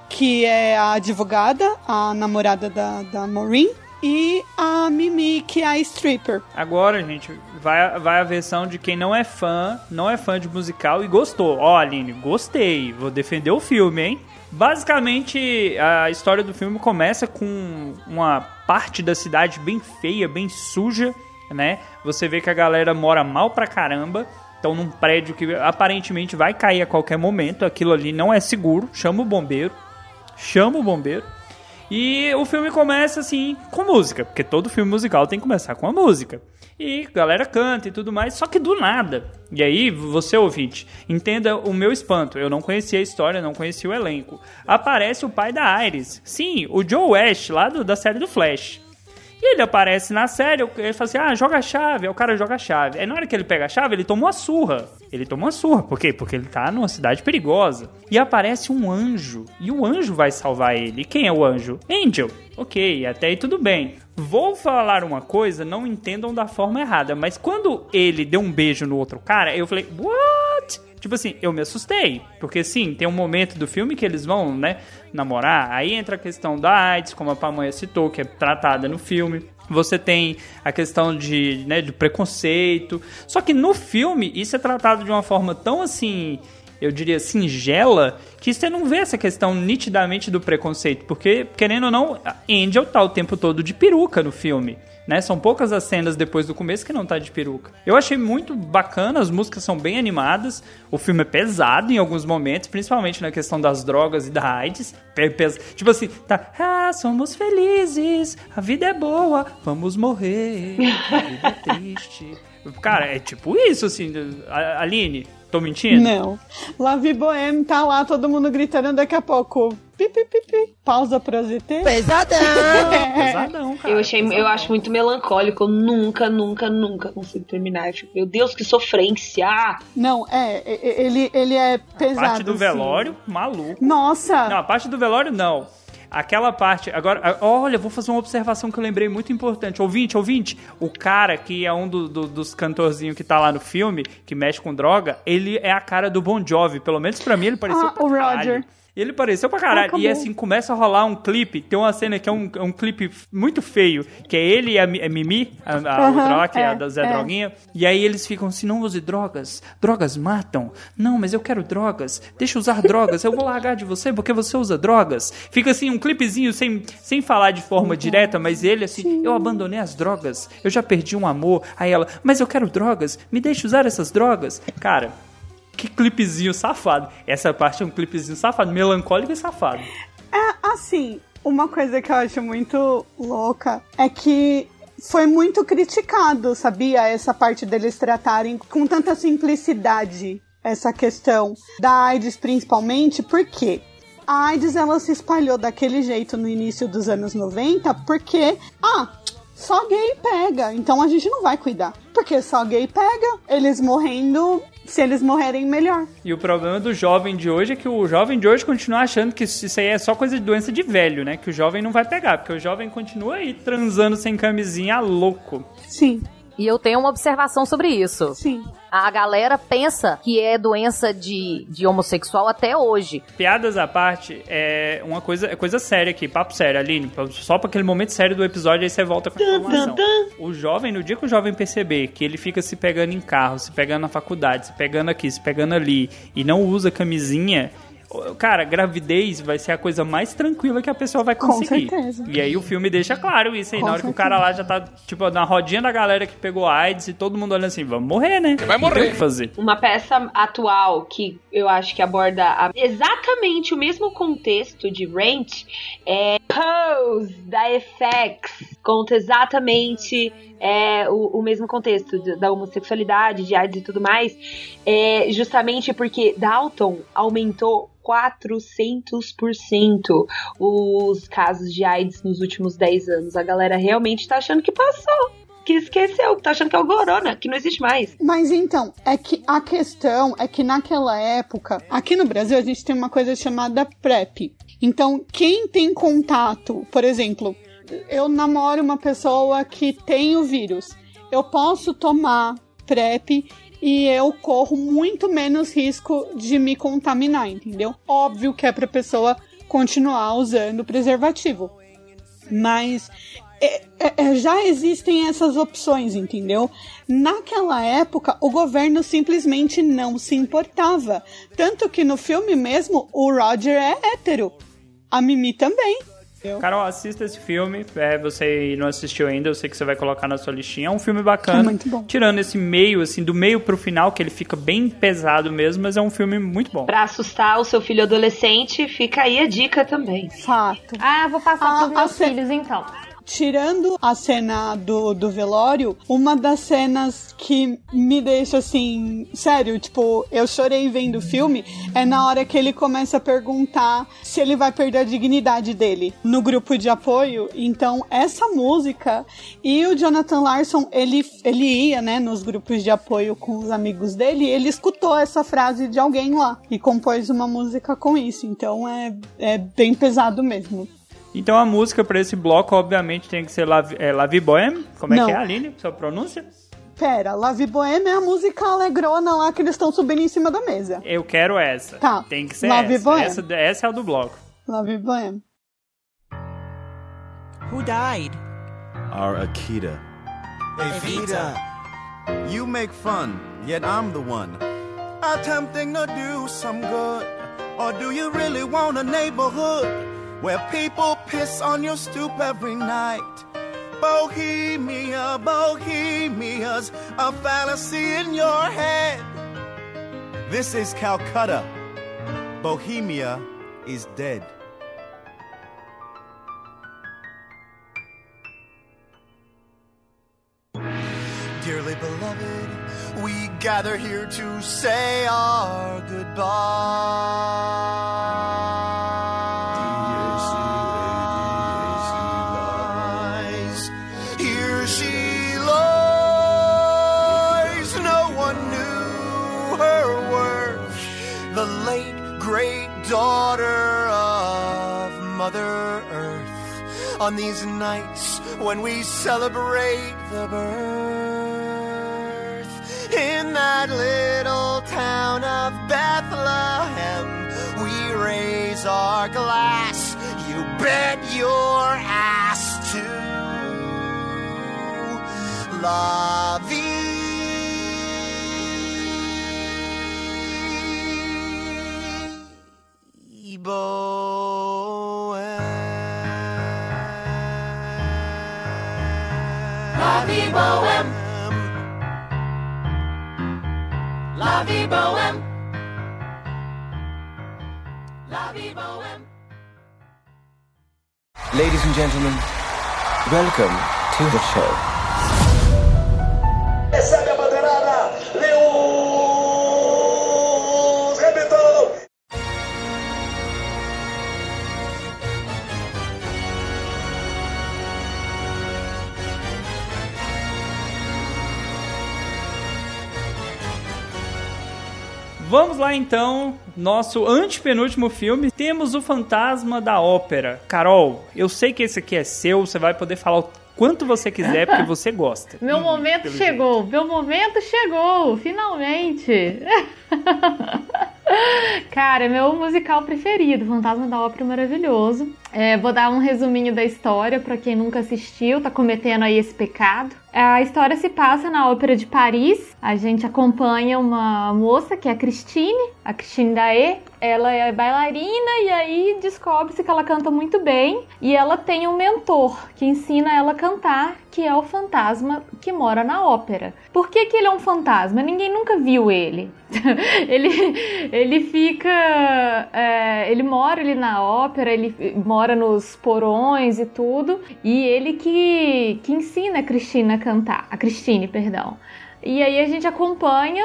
que é a advogada, a namorada da, da Maureen, e a Mimi, que é a stripper. Agora, gente, vai, vai a versão de quem não é fã, não é fã de musical e gostou. Ó, Aline, gostei, vou defender o filme, hein? Basicamente, a história do filme começa com uma parte da cidade bem feia, bem suja, né? Você vê que a galera mora mal pra caramba. Então, num prédio que aparentemente vai cair a qualquer momento, aquilo ali não é seguro. Chama o bombeiro. Chama o bombeiro. E o filme começa assim com música, porque todo filme musical tem que começar com a música. E a galera canta e tudo mais, só que do nada. E aí, você ouvinte, entenda o meu espanto. Eu não conhecia a história, não conhecia o elenco. Aparece o pai da Iris. Sim, o Joe West, lá do- da série do Flash. E ele aparece na série, ele fala assim: ah, joga a chave. O cara joga a chave. Aí na hora que ele pega a chave, ele toma uma surra. Ele toma uma surra. Por quê? Porque ele tá numa cidade perigosa. E aparece um anjo. E o anjo vai salvar ele. E quem é o anjo? Angel. Ok, até aí tudo bem. Vou falar uma coisa, não entendam da forma errada, mas quando ele deu um beijo no outro cara, eu falei, what? Tipo assim, eu me assustei. Porque sim, tem um momento do filme que eles vão, né, namorar. Aí entra a questão da AIDS, como a Pamonha citou, que é tratada no filme. Você tem a questão de, né, de preconceito. Só que no filme, isso é tratado de uma forma tão assim eu diria, singela, que você não vê essa questão nitidamente do preconceito, porque, querendo ou não, Angel tá o tempo todo de peruca no filme. Né? São poucas as cenas depois do começo que não tá de peruca. Eu achei muito bacana, as músicas são bem animadas, o filme é pesado em alguns momentos, principalmente na questão das drogas e da AIDS. Tipo assim, tá, ah, somos felizes, a vida é boa, vamos morrer, a vida é triste. [laughs] Cara, é tipo isso, assim, Aline, tô mentindo? Não. La Vie Bohème tá lá, todo mundo gritando daqui a pouco. Pi, pi, pi, pi. Pausa pra ZT. Pesadão! [laughs] Pesadão, cara. Eu, achei, eu acho muito melancólico. Eu nunca, nunca, nunca consigo terminar. Eu fico, meu Deus, que sofrência! Não, é, e- e- ele, ele é pesado. parte do assim. velório, maluco. Nossa! Não, a parte do velório não. Aquela parte. Agora, olha, vou fazer uma observação que eu lembrei muito importante. Ouvinte, ouvinte, o cara que é um do- do- dos cantorzinhos que tá lá no filme, que mexe com droga, ele é a cara do Bon Jovi. Pelo menos pra mim ele pareceu Ah, o caralho. Roger. Ele pareceu pra caralho. Acabou. e assim, começa a rolar um clipe. Tem uma cena que é um, é um clipe muito feio, que é ele e a, a Mimi, a, a outra lá, que é, a é, da Zé é. Droguinha. E aí eles ficam assim, não use drogas. Drogas matam. Não, mas eu quero drogas. Deixa eu usar [laughs] drogas. Eu vou largar de você porque você usa drogas. Fica assim, um clipezinho sem, sem falar de forma direta, mas ele assim, eu abandonei as drogas. Eu já perdi um amor. Aí ela, mas eu quero drogas. Me deixa usar essas drogas. Cara... Que clipezinho safado. Essa parte é um clipezinho safado, melancólico e safado. É, assim, uma coisa que eu acho muito louca é que foi muito criticado, sabia? Essa parte deles tratarem com tanta simplicidade essa questão da AIDS, principalmente, porque a AIDS ela se espalhou daquele jeito no início dos anos 90 porque, ah, só gay pega, então a gente não vai cuidar. Porque só gay pega, eles morrendo, se eles morrerem, melhor. E o problema do jovem de hoje é que o jovem de hoje continua achando que isso aí é só coisa de doença de velho, né? Que o jovem não vai pegar, porque o jovem continua aí transando sem camisinha louco. Sim. E eu tenho uma observação sobre isso. Sim. A galera pensa que é doença de, de homossexual até hoje. Piadas à parte, é uma coisa, é coisa séria aqui, papo sério, Aline. Só pra aquele momento sério do episódio, aí você volta com a informação. O jovem, no dia que o jovem perceber que ele fica se pegando em carro, se pegando na faculdade, se pegando aqui, se pegando ali, e não usa camisinha, Cara, gravidez vai ser a coisa mais tranquila que a pessoa vai conseguir. certeza. E aí o filme deixa claro isso aí. Com na hora que o certeza. cara lá já tá, tipo, na rodinha da galera que pegou AIDS e todo mundo olhando assim, vamos morrer, né? Vai morrer. Não tem o que fazer. Uma peça atual que eu acho que aborda a- exatamente o mesmo contexto de Rent é Pose, da FX. Conta exatamente é, o, o mesmo contexto da homossexualidade, de AIDS e tudo mais. É, justamente porque Dalton aumentou 400% os casos de AIDS nos últimos 10 anos. A galera realmente tá achando que passou. Que esqueceu, que tá achando que é o Corona, que não existe mais. Mas então, é que a questão é que naquela época, aqui no Brasil, a gente tem uma coisa chamada PrEP. Então, quem tem contato, por exemplo, eu namoro uma pessoa que tem o vírus, eu posso tomar PrEP e eu corro muito menos risco de me contaminar, entendeu? Óbvio que é pra pessoa continuar usando preservativo. Mas é, é, é, já existem essas opções, entendeu? Naquela época, o governo simplesmente não se importava. Tanto que no filme mesmo, o Roger é hétero. A Mimi também. Carol, assista esse filme. É, você não assistiu ainda, eu sei que você vai colocar na sua listinha. É um filme bacana. É muito bom. Tirando esse meio, assim, do meio pro final, que ele fica bem pesado mesmo, mas é um filme muito bom. Pra assustar o seu filho adolescente, fica aí a dica também. Fato. Ah, vou passar Ah, pros meus filhos então. Tirando a cena do, do velório, uma das cenas que me deixa assim, sério, tipo, eu chorei vendo o filme, é na hora que ele começa a perguntar se ele vai perder a dignidade dele no grupo de apoio. Então, essa música e o Jonathan Larson, ele, ele ia, né, nos grupos de apoio com os amigos dele, ele escutou essa frase de alguém lá e compôs uma música com isso. Então, é, é bem pesado mesmo. Então a música pra esse bloco, obviamente, tem que ser La, é, La Vie Bohème. Como é Não. que é, Aline? Sua pronúncia? Pera, La Vie Bohème é a música alegrona lá que eles estão subindo em cima da mesa. Eu quero essa. Tá. Tem que ser La Vie essa. Bohème. essa. Essa é a do bloco. La Vie Bohème. Who died? Our Akita. Evita. You make fun, yet I'm the one. Attempting to do some good. Or do you really want a neighborhood where people piss on your stoop every night? Bohemia, Bohemia's a fallacy in your head. This is Calcutta. Bohemia is dead. Dearly beloved, we gather here to say our goodbyes. On these nights when we celebrate the birth. In that little town of Bethlehem, we raise our glass. You bet your ass to La Vie La vie bohème. La vie bohème. Ladies and gentlemen, welcome to the show. Então, nosso antepenúltimo filme. Temos o Fantasma da Ópera. Carol, eu sei que esse aqui é seu, você vai poder falar o quanto você quiser, porque [laughs] você gosta. Meu momento pelo chegou, meu momento chegou, finalmente. [laughs] Cara, é meu musical preferido, Fantasma da Ópera maravilhoso. É, vou dar um resuminho da história pra quem nunca assistiu, tá cometendo aí esse pecado. A história se passa na Ópera de Paris. A gente acompanha uma moça que é a Christine, a Christine Dae. Ela é bailarina e aí descobre-se que ela canta muito bem. E ela tem um mentor que ensina ela a cantar, que é o fantasma que mora na ópera. Por que, que ele é um fantasma? Ninguém nunca viu ele. [laughs] ele, ele fica. É, ele mora ali na ópera, ele mora nos porões e tudo. E ele que, que ensina a Cristina cantar. A Cristine, perdão. E aí a gente acompanha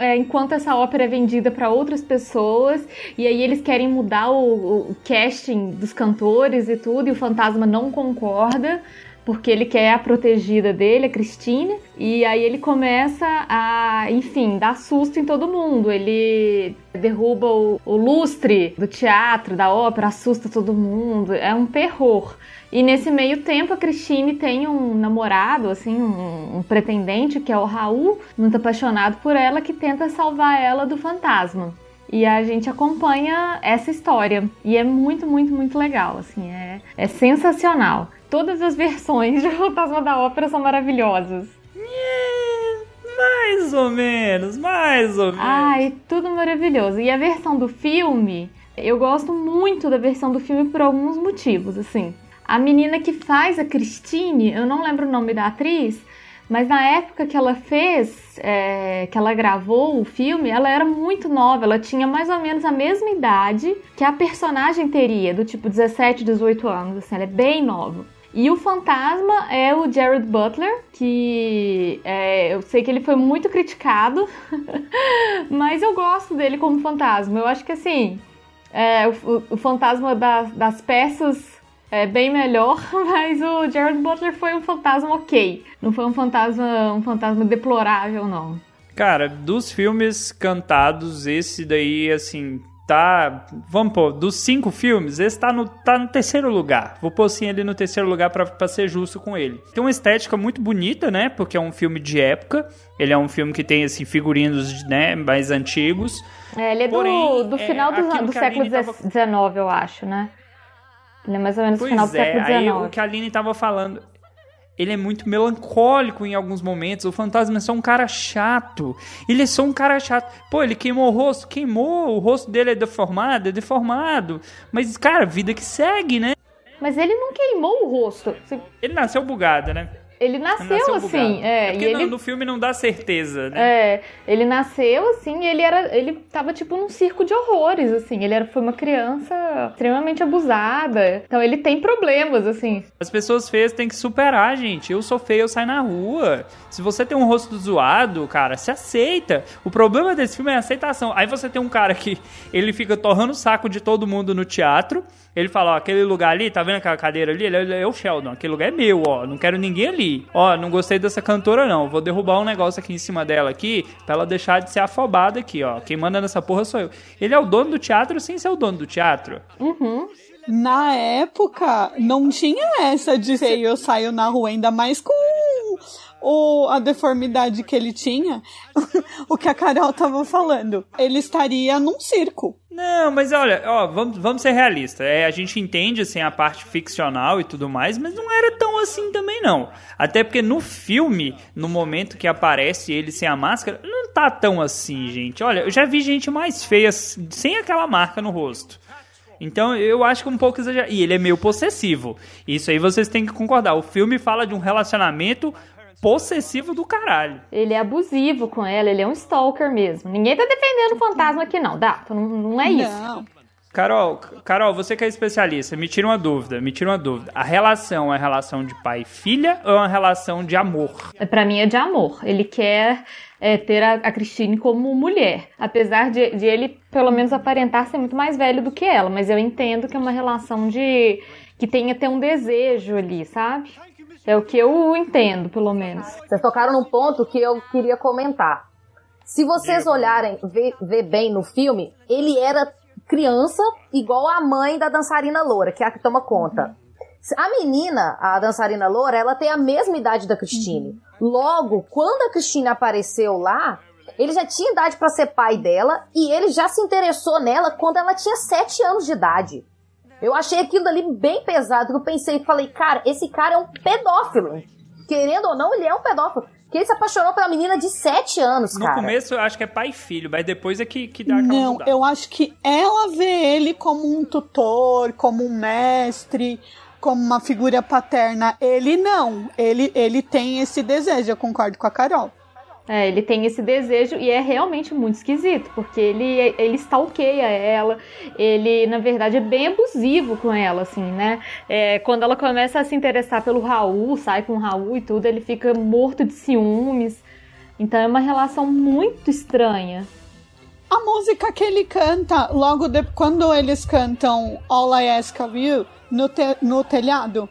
é, enquanto essa ópera é vendida para outras pessoas, e aí eles querem mudar o, o, casting dos cantores e tudo, e o fantasma não concorda. Porque ele quer a protegida dele, a Christine, e aí ele começa a, enfim, dar susto em todo mundo. Ele derruba o, o lustre do teatro, da ópera, assusta todo mundo. É um terror. E nesse meio tempo, a Christine tem um namorado, assim, um, um, pretendente, que é o Raul, muito apaixonado por ela, que tenta salvar ela do fantasma. E a gente acompanha essa história. E é muito, muito, muito legal, assim, é, é sensacional. Todas as versões [laughs] de Fantasma da Ópera são maravilhosas. Mais ou menos, mais ou menos. Ai, tudo maravilhoso. E a versão do filme, eu gosto muito da versão do filme por alguns motivos, assim. A menina que faz a Christine, eu não lembro o nome da atriz, mas na época que ela fez, é, que ela gravou o filme, ela era muito nova, ela tinha mais ou menos a mesma idade que a personagem teria, do tipo 17, 18 anos, assim, ela é bem nova. E o fantasma é o Jared Butler, que é, eu sei que ele foi muito criticado, [laughs] mas eu gosto dele como fantasma. Eu acho que assim, é, o, o, fantasma das, das peças é bem melhor, [laughs] mas o Jared Butler foi um fantasma ok. Não foi um fantasma, um fantasma deplorável, não. Cara, dos filmes cantados, esse daí, assim, tá. Vamos pôr, dos cinco filmes, esse tá no, tá no terceiro lugar. Vou pôr assim ele no terceiro lugar pra, pra ser justo com ele. Tem uma estética muito bonita, né? Porque é um filme de época. Ele é um filme que tem, assim, figurinos né, mais antigos. É, ele é Porém, do, do final é, do, do século XIX, tava... eu acho, né? Ele é mais ou menos pois final do é, século XIX. Aí o que a Aline tava falando. Ele é muito melancólico em alguns momentos. O fantasma é só um cara chato. Ele é só um cara chato. Pô, ele queimou o rosto, queimou. O rosto dele é deformado, é deformado. Mas, cara, vida que segue, né? Mas ele não queimou o rosto. Ele nasceu bugado, né? Ele nasceu, assim, é. é porque e ele... no filme não dá certeza, né? É, ele nasceu assim, ele era, ele tava tipo num circo de horrores, assim. Ele era, foi uma criança extremamente abusada. Então ele tem problemas, assim. As pessoas feias têm que superar, gente. Eu sou feio, eu saio na rua. Se você tem um rosto zoado, cara, se aceita. O problema desse filme é a aceitação. Aí você tem um cara que ele fica torrando o saco de todo mundo no teatro. Ele fala, ó, aquele lugar ali, tá vendo aquela cadeira ali? Ele é o Sheldon, aquele lugar é meu, ó, não quero ninguém ali. Ó, não gostei dessa cantora não, vou derrubar um negócio aqui em cima dela aqui, pra ela deixar de ser afobada aqui, ó. Quem manda nessa porra sou eu. Ele é o dono do teatro sem ser o dono do teatro. Uhum. Na época, não tinha essa de feio eu saio na rua, ainda mais com o, a deformidade que ele tinha, [laughs] o que a Carol tava falando. Ele estaria num circo. Não, mas olha, ó, vamos, vamos ser realistas. É, a gente entende assim a parte ficcional e tudo mais, mas não era tão assim também não. Até porque no filme, no momento que aparece ele sem a máscara, não tá tão assim, gente. Olha, eu já vi gente mais feia sem aquela marca no rosto. Então eu acho que um pouco exagerado. E ele é meio possessivo. Isso aí vocês têm que concordar. O filme fala de um relacionamento possessivo do caralho. Ele é abusivo com ela, ele é um stalker mesmo. Ninguém tá defendendo o fantasma aqui, não. Dá, não, não é isso. Não. Carol, Carol, você que é especialista, me tira uma dúvida, me tira uma dúvida. A relação é relação de pai e filha ou é uma relação de amor? É, para mim é de amor. Ele quer é, ter a, a Christine como mulher, apesar de, de ele pelo menos aparentar ser muito mais velho do que ela, mas eu entendo que é uma relação de que tenha até um desejo ali, sabe? É o que eu entendo, pelo menos. Vocês tocaram num ponto que eu queria comentar. Se vocês olharem, ver, ver bem no filme, ele era criança igual a mãe da dançarina loura, que é a que toma conta. A menina, a dançarina loura, ela tem a mesma idade da Christine. Logo, quando a Christine apareceu lá, ele já tinha idade para ser pai dela e ele já se interessou nela quando ela tinha 7 anos de idade. Eu achei aquilo ali bem pesado, eu pensei e falei, cara, esse cara é um pedófilo. querendo ou não, ele é um pedófilo. Que ele se apaixonou pela menina de 7 anos, No cara. começo eu acho que é pai e filho, mas depois é que, que dá aquela Não, mudada. eu acho que ela vê ele como um tutor, como um mestre, como uma figura paterna. Ele não. Ele, ele tem esse desejo, eu concordo com a Carol. É, ele tem esse desejo e é realmente muito esquisito, porque ele, ele stalkeia ela, ele, na verdade, é bem abusivo com ela, assim, né? É, quando ela começa a se interessar pelo Raul, sai com o Raul e tudo, ele fica morto de ciúmes. Então é uma relação muito estranha. A música que ele canta, logo de, quando eles cantam All I Ask of You no, te- no telhado,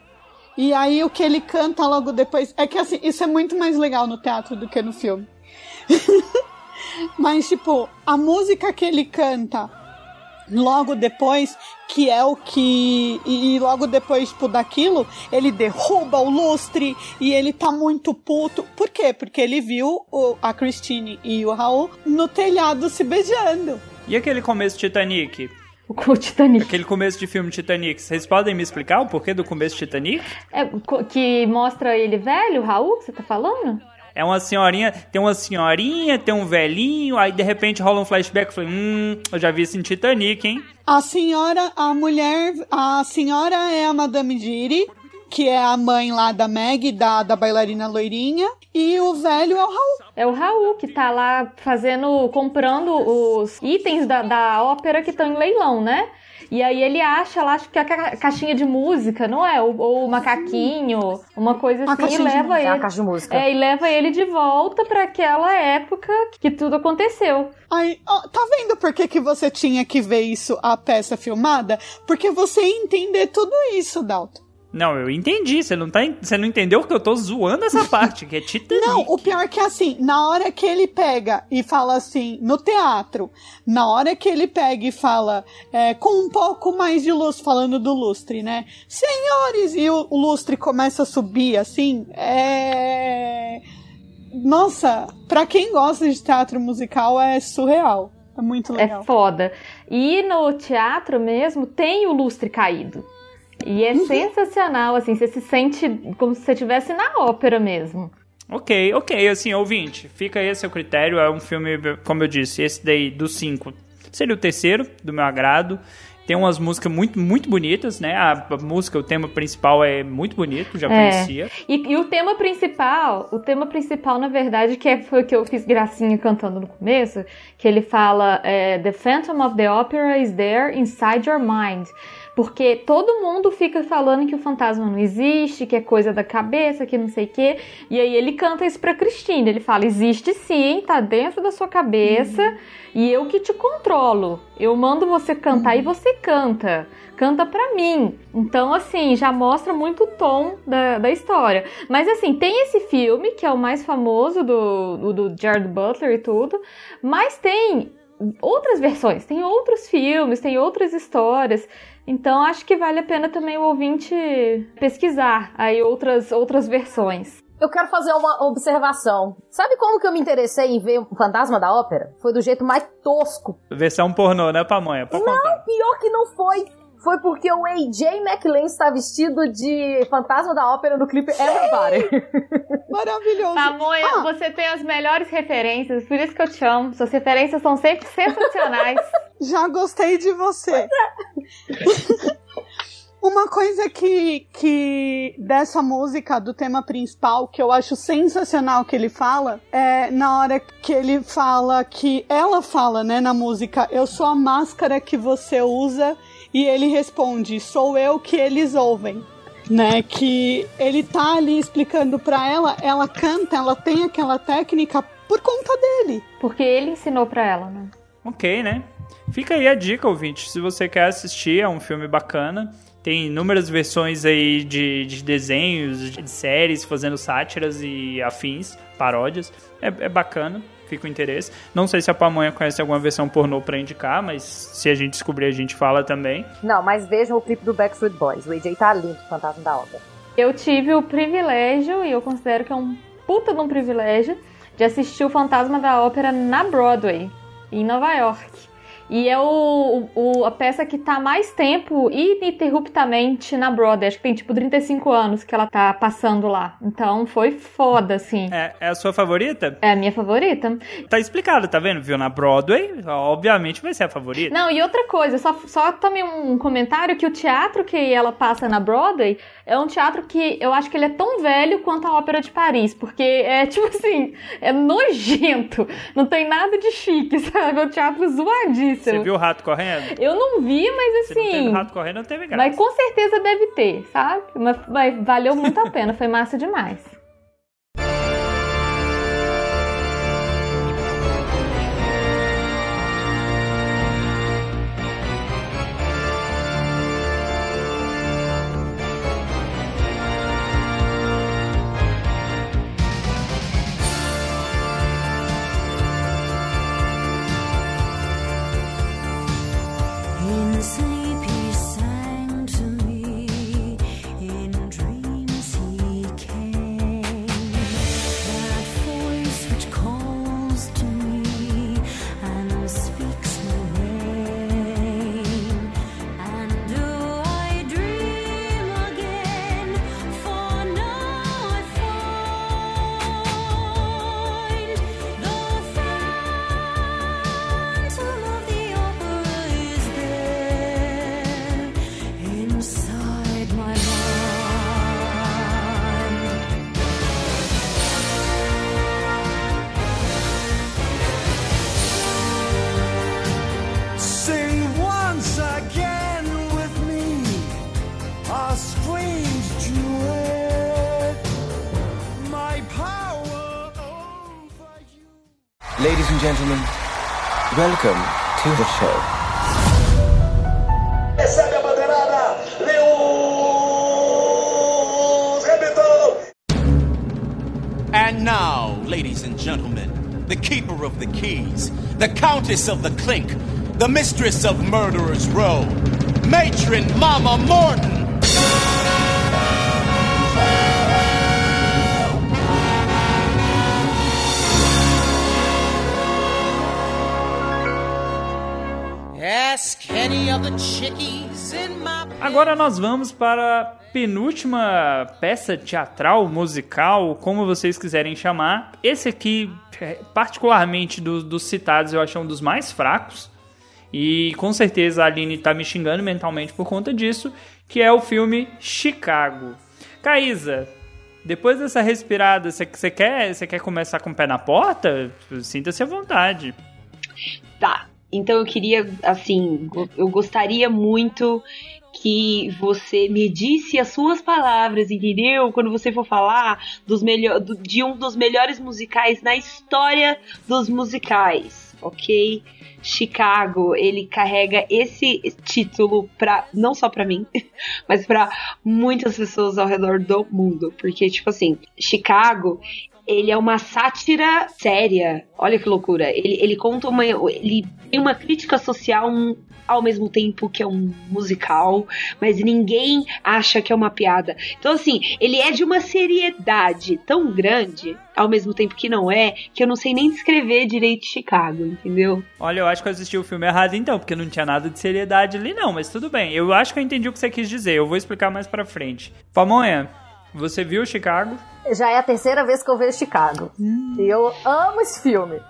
e aí o que ele canta logo depois. É que assim, isso é muito mais legal no teatro do que no filme. [laughs] Mas, tipo, a música que ele canta logo depois, que é o que. E, logo depois, tipo, daquilo, ele derruba o lustre e ele tá muito puto. Por quê? Porque ele viu o- a Christine e o Raul no telhado se beijando. E aquele começo Titanic? O Titanic. Aquele começo de filme Titanic. Vocês podem me explicar o porquê do começo Titanic? É, que mostra ele velho, o Raul, que você tá falando? É uma senhorinha, tem uma senhorinha, tem um velhinho, aí de repente rola um flashback. Eu falei, hum, eu já vi isso em Titanic, hein? A senhora, a mulher, a senhora é a Madame Giri, que é a mãe lá da Meg, da, da bailarina loirinha, e o velho é o Raul. É o Raul que tá lá fazendo, comprando os itens da, da ópera que estão em leilão, né? E aí ele acha lá, acho que é a ca- caixinha de música, não é? Ou, ou o macaquinho, uma coisa Uma assim, e leva ele. uma caixa de música. É, e leva ele de volta pra aquela época que tudo aconteceu. Aí, ó, tá vendo por que, que você tinha que ver isso, a peça filmada? Porque você ia entender tudo isso, Dalton. Não, eu entendi. Você não, tá, você não entendeu que eu tô zoando essa [laughs] parte, que é Titanic. Não, o pior é que assim, na hora que ele pega e fala assim, no teatro, na hora que ele pega e fala é, com um pouco mais de luz, falando do lustre, né? Senhores, e o, o lustre começa a subir assim, é. Nossa, pra quem gosta de teatro musical é surreal. É muito legal. É foda. E no teatro mesmo tem o lustre caído. E é sensacional, assim, você se sente como se você estivesse na ópera mesmo. Ok, ok, assim, ouvinte, fica aí a seu critério. É um filme, como eu disse, esse daí dos cinco seria o terceiro do meu agrado. Tem umas músicas muito, muito bonitas, né? A, a música, o tema principal é muito bonito, já É. conhecia. E, e o tema principal, o tema principal, na verdade, que é- foi o que eu fiz gracinha cantando no começo, que ele fala é, The Phantom of the Opera is there inside your mind. Porque todo mundo fica falando que o fantasma não existe, que é coisa da cabeça, que não sei o quê. E aí ele canta isso pra Cristina. Ele fala: existe sim, tá dentro da sua cabeça e eu que te controlo. Eu mando você cantar e você canta. Canta pra mim. Então, assim, já mostra muito o tom da, da história. Mas, assim, tem esse filme, que é o mais famoso do, do, do Jared Butler e tudo. Mas tem outras versões, tem outros filmes, tem outras histórias. Então acho que vale a pena também o ouvinte pesquisar aí outras, outras versões. Eu quero fazer uma observação. Sabe como que eu me interessei em ver o Fantasma da Ópera? Foi do jeito mais tosco. Versão pornô, né, pamonha? Pode não, contar. pior que não foi. Foi porque o AJ McLean está vestido de Fantasma da Ópera no clipe Everybody. [laughs] Maravilhoso. Pamonha, Ah. você tem as melhores referências, por isso que eu te amo. Suas referências são sempre sensacionais. [laughs] Já gostei de você. [laughs] Uma coisa que, que dessa música, do tema principal, que eu acho sensacional que ele fala, é na hora que ele fala que ela fala, né, na música, eu sou a máscara que você usa, e ele responde, sou eu que eles ouvem. Né, que ele tá ali explicando pra ela, ela canta, ela tem aquela técnica por conta dele. Porque ele ensinou pra ela, né? Ok, né? Fica aí a dica, ouvinte. Se você quer assistir, é um filme bacana. Tem inúmeras versões aí de, de desenhos, de séries, fazendo sátiras e afins, paródias. É, é bacana, fica o interesse. Não sei se a Pamonha conhece alguma versão pornô pra indicar, mas se a gente descobrir, a gente fala também. Não, mas vejam o clipe do Backstreet Boys. O AJ tá lindo, Fantasma da Ópera. Eu tive o privilégio, e eu considero que é um puta de um privilégio, de assistir o Fantasma da Ópera na Broadway, em Nova York. E é o, o, a peça que tá mais tempo ininterruptamente na Broadway. Acho que tem tipo 35 anos que ela tá passando lá. Então foi foda, assim. É, é a sua favorita? É a minha favorita. Tá explicado, tá vendo? Viu na Broadway, obviamente vai ser a favorita. Não, e outra coisa, só, só também um comentário que o teatro que ela passa na Broadway é um teatro que eu acho que ele é tão velho quanto a Ópera de Paris, porque é [laughs] tipo assim, é nojento, não tem nada de chique, sabe? É um teatro zoadíssimo. Você viu o rato correndo? Eu não vi, mas Se não assim. teve o rato correndo, não teve graça. Mas com certeza deve ter, sabe? Mas, mas valeu muito a pena, foi massa demais. Countess of the clink, the mistress of murderers row, matron Mama Morton. Ask any of the chickies in my Agora nós vamos para a penúltima peça teatral, musical, como vocês quiserem chamar. Esse aqui, é, particularmente do- dos citados, eu acho um dos mais fracos. E com certeza a Aline tá me xingando mentalmente por conta disso, que é o filme Chicago. Caísa, depois dessa respirada, você quer, quer começar com o pé na porta? Sinta-se à vontade. Tá. Então eu queria, assim, eu gostaria muito que você medisse as suas palavras, entendeu? Quando você for falar dos melhor, de um dos melhores musicais na história dos musicais, ok? Chicago, ele carrega esse título para não só pra mim, [laughs] mas pra muitas pessoas ao redor do mundo, porque tipo assim, Chicago ele é uma sátira séria. Olha que loucura. Ele, ele conta uma. Ele tem uma crítica social um- ao mesmo tempo que é um musical, mas ninguém acha que é uma piada. Então, assim, ele é de uma seriedade tão grande, ao mesmo tempo que não é, que eu não sei nem descrever direito Chicago, entendeu? Olha, eu acho que eu assisti o filme errado então, porque não tinha nada de seriedade ali não, mas tudo bem. Eu acho que eu entendi o que você quis dizer, eu vou explicar mais pra frente. Pamonha, você viu Chicago? Já é a terceira vez que eu vejo Chicago. E eu amo esse filme.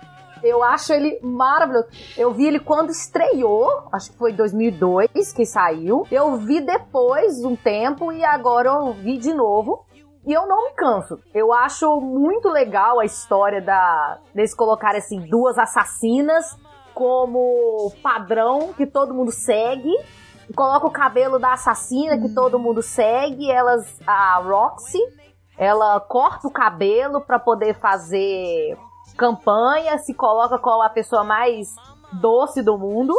Eu acho ele maravilhoso. Eu vi ele quando estreou, acho que foi em 2002 que saiu. Eu vi depois de um tempo e agora eu vi de novo. E eu não me canso. Eu acho muito legal a história da deles colocarem assim duas assassinas como padrão que todo mundo segue. Coloca o cabelo da assassina que todo mundo segue. Elas, a Roxy, ela corta o cabelo pra poder fazer campanha, se coloca como a pessoa mais doce do mundo.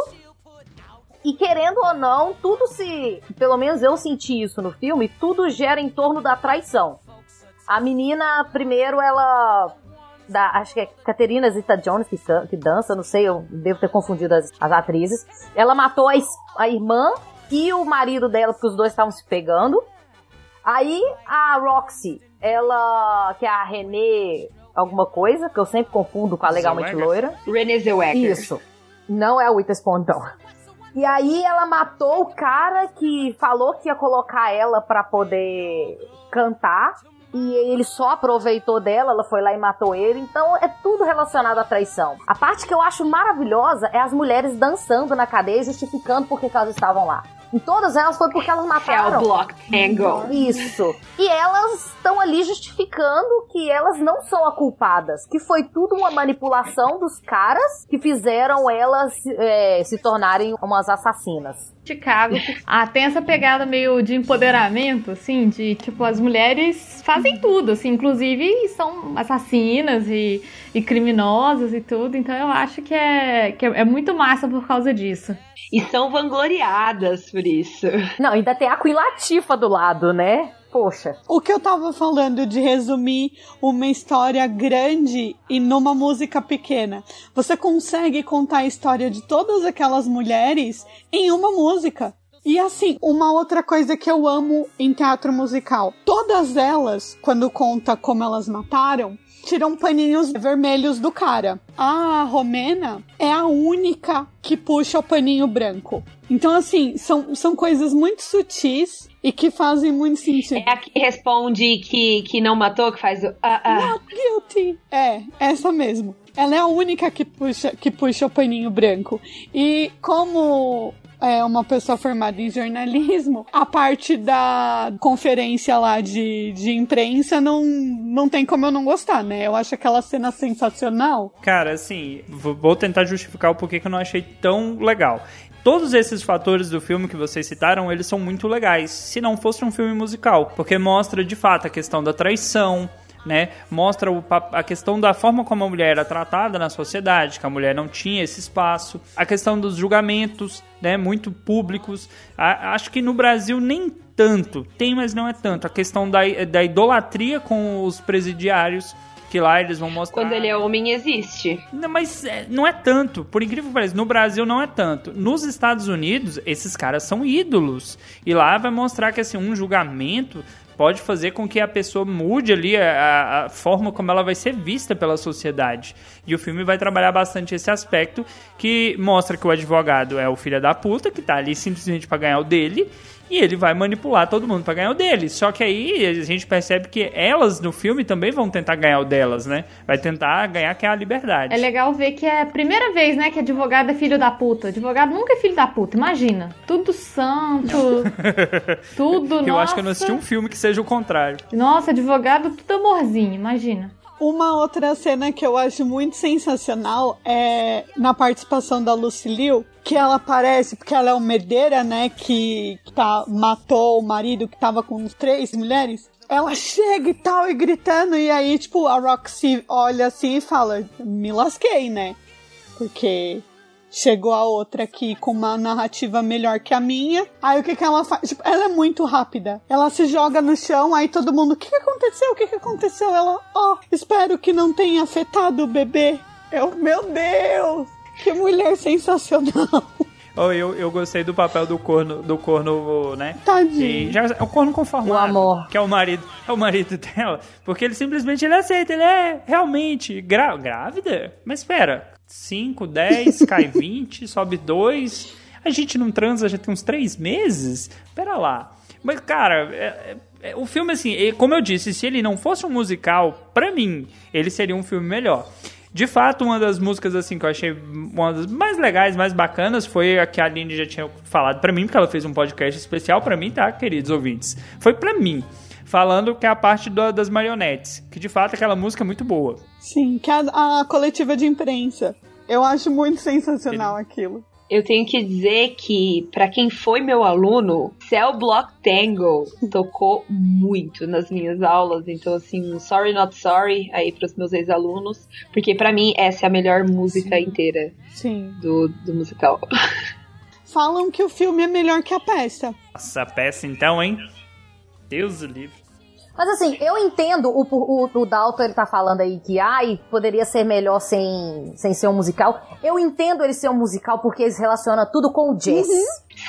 E querendo ou não, tudo se. Pelo menos eu senti isso no filme, tudo gera em torno da traição. A menina, primeiro, ela. Da, acho que é Caterina Zeta Jones que, que dança, não sei, eu devo ter confundido as, as atrizes. Ela matou a, a irmã e o marido dela, porque os dois estavam se pegando. Aí a Roxy, ela. que é a Renée alguma coisa, que eu sempre confundo com a Legalmente Zellweger? Loira. Renée Zellweger. Isso. Não é a Witherspoon, não. E aí ela matou o cara que falou que ia colocar ela pra poder cantar. E ele só aproveitou dela, ela foi lá e matou ele. Então é tudo relacionado à traição. A parte que eu acho maravilhosa é as mulheres dançando na cadeia, justificando por que elas estavam lá. Em todas elas foi porque elas mataram. Cell Block Tango. Isso. E elas estão ali justificando que elas não são a culpadas. Que foi tudo uma manipulação dos caras que fizeram elas é, se tornarem umas assassinas. Chicago. Ah, tem essa pegada meio de empoderamento, assim, de tipo, as mulheres fazem tudo, assim, inclusive são assassinas e, e criminosas e tudo, então eu acho que é, que é, é muito massa por causa disso. E são vangloriadas por isso. Não, ainda tem a Queen Latifa do lado, né? Poxa. O que eu tava falando de resumir uma história grande e numa música pequena. Você consegue contar a história de todas aquelas mulheres em uma música. E assim, uma outra coisa que eu amo em teatro musical. Todas elas, quando conta como elas mataram, tiram paninhos vermelhos do cara. A Romena é a única que puxa o paninho branco. Então, assim, são, são coisas muito sutis e que fazem muito sentido. É a que responde que, que não matou, que faz o. Ah, ah. Not guilty. É, essa mesmo. Ela é a única que puxa, que puxa o paninho branco. E como é uma pessoa formada em jornalismo, a parte da conferência lá de, de imprensa não, não tem como eu não gostar, né? Eu acho aquela cena sensacional. Cara, assim, vou vou tentar justificar o porquê que eu não achei tão legal. Todos esses fatores do filme que vocês citaram, eles são muito legais, se não fosse um filme musical, porque mostra de fato a questão da traição, né? Mostra o a questão da forma como a mulher era tratada na sociedade, que a mulher não tinha esse espaço, a questão dos julgamentos, né? Muito públicos. A- acho que no Brasil nem tanto, tem, mas não é tanto. A questão da, da idolatria com os presidiários, que lá eles vão mostrar. Quando ele é homem, existe. Não, mas é, não é tanto. Por incrível que pareça, no Brasil não é tanto. Nos Estados Unidos, esses caras são ídolos. E lá vai mostrar que assim, um julgamento pode fazer com que a pessoa mude ali a, a forma como ela vai ser vista pela sociedade. E o filme vai trabalhar bastante esse aspecto que mostra que o advogado é o filho da puta, que tá ali simplesmente pra ganhar o dele. E ele vai manipular todo mundo pra ganhar o dele. Só que aí a gente percebe que elas no filme também vão tentar ganhar o delas, né? Vai tentar ganhar que é a liberdade. É legal ver que é a primeira vez, né, que advogado é filho da puta. Advogado nunca é filho da puta, imagina. Tudo santo, [laughs] tudo, Eu nossa. acho que eu não assisti um filme que seja o contrário. Nossa, advogado tudo amorzinho, imagina. Uma outra cena que eu acho muito sensacional é na participação da Lucy Liu, que ela aparece, porque ela é uma herdeira, né, que tá, matou o marido que tava com três mulheres. Ela chega e tal, e gritando, e aí, tipo, a Roxy olha assim e fala, me lasquei, né? Porque chegou a outra aqui com uma narrativa melhor que a minha. Aí o que que ela faz? Tipo, ela é muito rápida. Ela se joga no chão, aí todo mundo, o que que aconteceu? O que que aconteceu? Ela, ó, espero que não tenha afetado o bebê. Eu, meu Deus! Que mulher sensacional! [laughs] Oh, eu, eu gostei do papel do corno, do corno, né? Tadinho. Já, é o corno conformado. O amor. Que é o marido, é o marido dela. Porque ele simplesmente ele aceita, ele é realmente grá- grávida? Mas espera, 5, 10, [laughs] cai 20, sobe 2. A gente não transa já tem uns 3 meses? Pera lá. Mas, cara, é- é- é- o filme, assim, como eu disse, se ele não fosse um musical, pra mim, ele seria um filme melhor. De fato, uma das músicas assim que eu achei uma das mais legais, mais bacanas, foi a que a Aline já tinha falado pra mim, porque ela fez um podcast especial pra mim, tá, queridos ouvintes? Foi pra mim, falando que é a parte do- das marionetes, que de fato aquela música é muito boa. Sim, que é a, a coletiva de imprensa. Eu acho muito sensacional aquilo. Eu tenho que dizer que, pra quem foi meu aluno, Cell Block Tango tocou muito nas minhas aulas. Então, assim, sorry not sorry aí pros meus ex-alunos. Porque pra mim essa é a melhor música inteira Sim. do, do musical. [laughs] Falam que o filme é melhor que a peça. Nossa, a peça então, hein? Deus do livre. Mas assim, eu entendo o, o, o Dalton, ele tá falando aí que, ai, poderia ser melhor sem, sem ser um musical. Eu entendo ele ser um musical porque eles relacionam tudo com o jazz.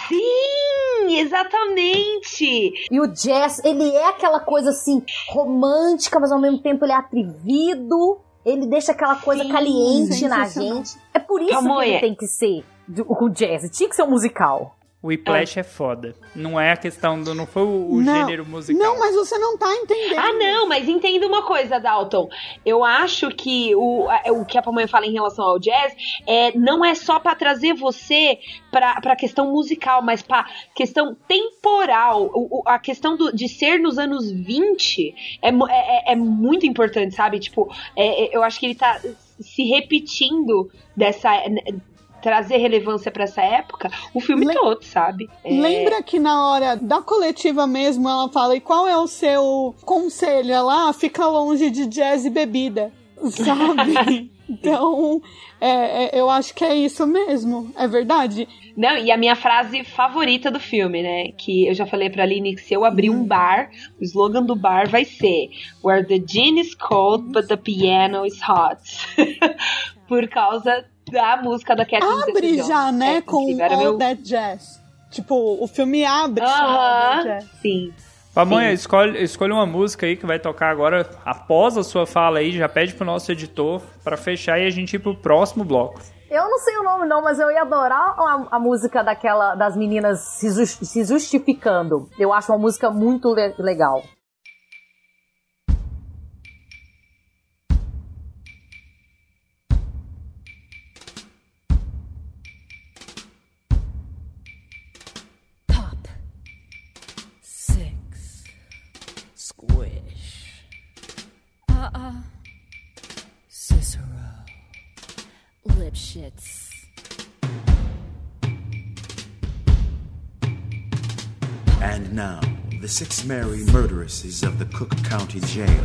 Sim, exatamente! E o jazz, ele é aquela coisa assim, romântica, mas ao mesmo tempo ele é atrevido. Ele deixa aquela coisa Sim, caliente na gente. É por isso que Pamonha. ele tem que ser o jazz. Tinha que ser um musical. O Whiplash é foda. Não é a questão do. Não foi o, o Não. gênero musical. Não, mas você não tá entendendo. Ah, não, mas entenda uma coisa, Dalton. Eu acho que o, o que a Pamonha fala em relação ao jazz é, não é só pra trazer você pra, pra questão musical, mas pra questão temporal. O- o- a questão do- de ser nos anos 20 é, é, é- é muito importante, sabe? Tipo, é- é- eu acho que ele tá se repetindo dessa. Trazer relevância pra essa época, o filme todo, sabe? É, Lembra que na hora da coletiva mesmo ela fala: e qual é o seu conselho? Ela "Ah, fica longe de jazz e bebida, [laughs] sabe? [laughs] então, é, é, eu acho que é isso mesmo, é verdade. Não, e a minha frase favorita do filme, né? Que eu já falei pra Aline que se eu abrir um bar, o slogan do bar vai ser Where the gin is cold, but the piano is hot. [laughs] Por causa da música da Catherine Abre já, né, É, com incrível, era All meu- That Jazz. Tipo, o filme abre Aham, That Jazz. sim. Pamonha, escolhe, escolhe uma música aí que vai tocar agora após a sua fala aí. Já pede pro nosso editor pra fechar e a gente ir pro próximo bloco. Eu não sei o nome não, mas eu ia adorar a, a música daquela das meninas se, jus- se justificando. Eu acho uma música muito le- legal. Lipschitz. And now, the six merry murderesses of the Cook County Jail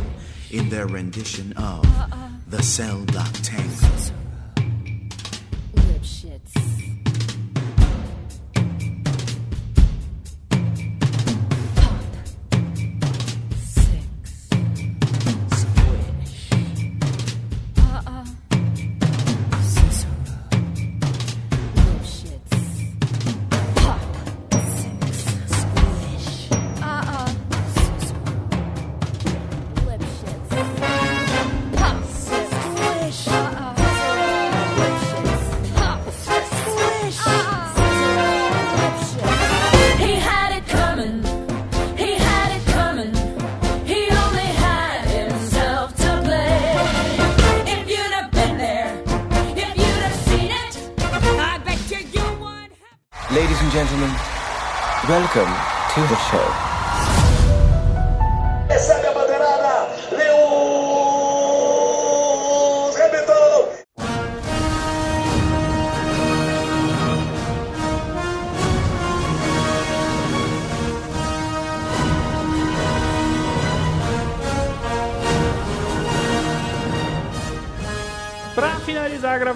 in their rendition of uh-uh. The Cell Block Tango.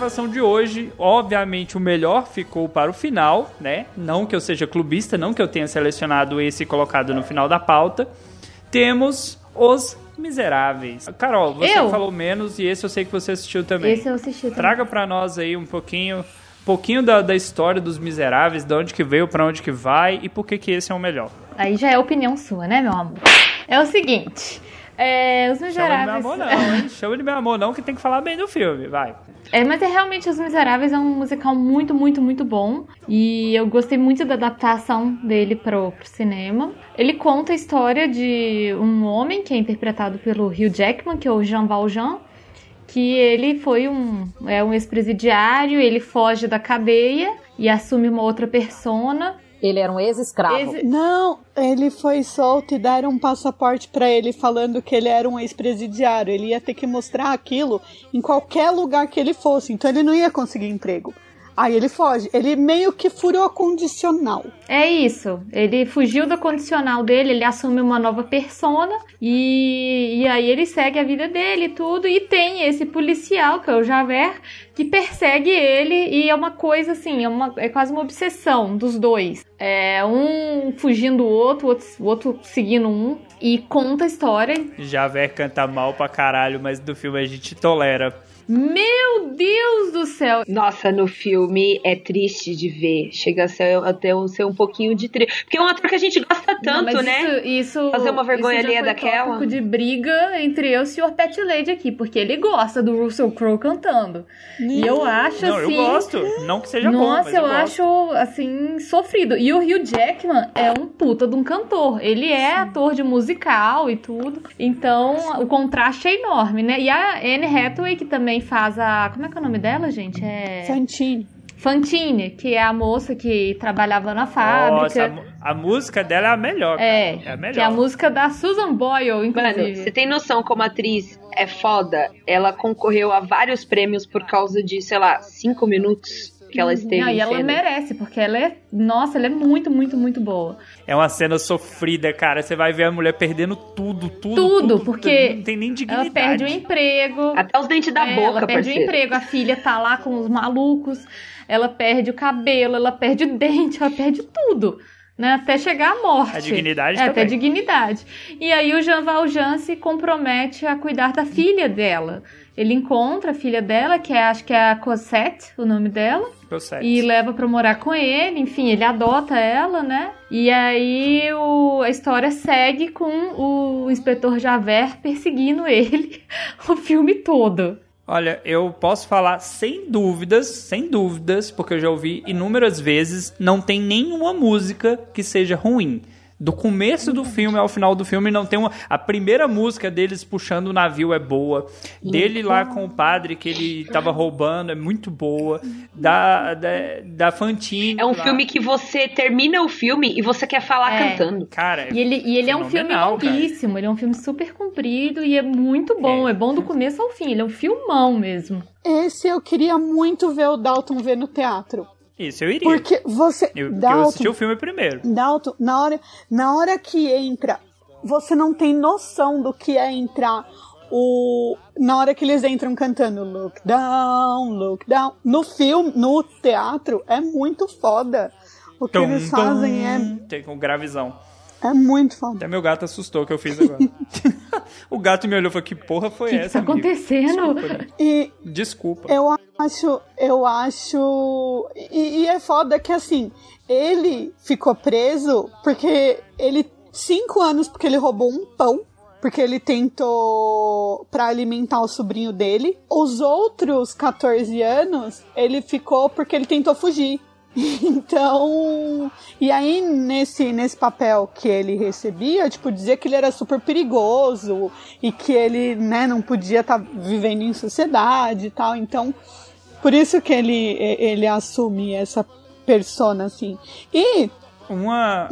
Gravação de hoje, obviamente o melhor ficou para o final, né? Não que eu seja clubista, não que eu tenha selecionado esse e colocado no final da pauta. Temos Os Miseráveis. Carol, você Eu? falou menos e esse eu sei que você assistiu também. Esse eu assisti também. Traga pra nós aí um pouquinho, um pouquinho da, da história dos Miseráveis, de onde que veio, pra onde que vai e por que que esse é o melhor. Aí já é opinião sua, né, meu amor? É o seguinte. É, os Chama de meu Miseráveis. amor não, hein? Chama de meu amor não, que tem que falar bem do filme, vai. É, mas é realmente Os Miseráveis é um musical muito, muito, muito bom. E eu gostei muito da adaptação dele pro, pro cinema. Ele conta a história de um homem que é interpretado pelo Hugh Jackman, que é o Jean Valjean, que ele foi um, é um ex-presidiário, ele foge da cadeia e assume uma outra persona. Ele era um ex-escravo. Não, ele foi solto e deram um passaporte pra ele falando que ele era um ex-presidiário. Ele ia ter que mostrar aquilo em qualquer lugar que ele fosse, então ele não ia conseguir emprego. Aí ele foge. Ele meio que furou a condicional. É isso. Ele fugiu da condicional dele, ele assume uma nova persona e, e aí ele segue a vida dele e tudo. E tem esse policial, que é o Javert, que persegue ele e é uma coisa assim, é, uma, é quase uma obsessão dos dois. É um fugindo do outro, o outro, o outro seguindo um. E conta a história. Javé canta mal pra caralho, mas do filme a gente tolera. Meu Deus do céu! Nossa, no filme é triste de ver. Chega a ser até um- ser um pouquinho de triste. Porque é um ator que a gente gosta Não, tanto, mas né? Isso, isso- Fazer uma vergonha alheia foi daquela. tópico de briga entre eu e o Sr. Pet Lady aqui, porque ele gosta do Russell Crowe cantando. E eu acho Não, assim. eu gosto. Não que seja bom, Nossa, mas eu, eu gosto. acho assim sofrido. E o Hugh Jackman é um puta de um cantor. Ele é ator de musical e tudo. Então, o contraste é enorme, né? E a Anne Hathaway que também faz a, como é que é o nome dela, gente? É Fantine. Fantine, que é a moça que trabalhava na fábrica. Nossa, a, a música dela é a melhor. cara. É, é a melhor. que é a música da Susan Boyle, inclusive. Mano, você tem noção como a atriz é foda? Ela concorreu a vários prêmios por causa de, sei lá, cinco minutos que ela esteve Não, em e ela cena. merece, porque ela é. Nossa, ela é muito, muito, muito boa. É uma cena sofrida, cara. Você vai ver a mulher perdendo tudo, tudo. Tudo, porque Não tem nem Ela dignidade. perde o emprego. Até os dentes da É, boca, Ela perde parceiro. o emprego, a filha tá lá com os malucos, ela perde o cabelo, ela perde o dente, ela perde tudo. Né, até chegar à morte. A dignidade é, Até dignidade. E aí o Jean Valjean se compromete a cuidar da filha dela. Ele encontra a filha dela, que é, acho que é a Cosette, o nome dela. Cosette. E leva pra morar com ele, enfim, ele adota ela, né? E aí o- a história segue com o inspetor Javert perseguindo [laughs] ele o filme todo. Olha, eu posso falar sem dúvidas, sem dúvidas, porque eu já ouvi inúmeras vezes, não tem nenhuma música que seja ruim. Do começo do filme ao final do filme não tem uma. A primeira música deles puxando o navio é boa. Dele lá com o padre que ele tava roubando é muito boa. Da, da, da Fantine. É um lá. filme que você termina o filme e você quer falar É. cantando. Cara, E ele, e ele é um filme cara. longuíssimo, ele é um filme super comprido e é muito bom. É. bom do começo ao fim, ele é um filmão mesmo. Esse eu queria muito ver o Dalton ver no teatro. Isso eu iria. Porque você. Eu, porque eu Dalton, assisti o filme primeiro. Dalton, na hora, na hora que entra, você não tem noção do que é entrar o. Na hora que eles entram cantando Look Down, Look Down. No filme, no teatro, é muito foda. O que Tum, eles tum. fazem é, Tem com gravizão. É muito foda. Até meu gato assustou que eu fiz agora. [laughs] o gato me olhou e falou: Que porra foi O que, que essa? tá amigo?" acontecendo? Desculpa, E Desculpa. eu acho, eu acho. E, e é foda que assim, ele ficou preso porque ele. Cinco anos porque ele roubou um pão. Porque ele tentou pra alimentar o sobrinho dele. Os outros 14 anos, ele ficou porque ele tentou fugir. [laughs] Então, e aí nesse, nesse papel que ele recebia, tipo, dizia que ele era super perigoso e que ele, né, não podia estar vivendo em sociedade e tal. Então, por isso que ele, ele assume essa persona, assim. E Uma,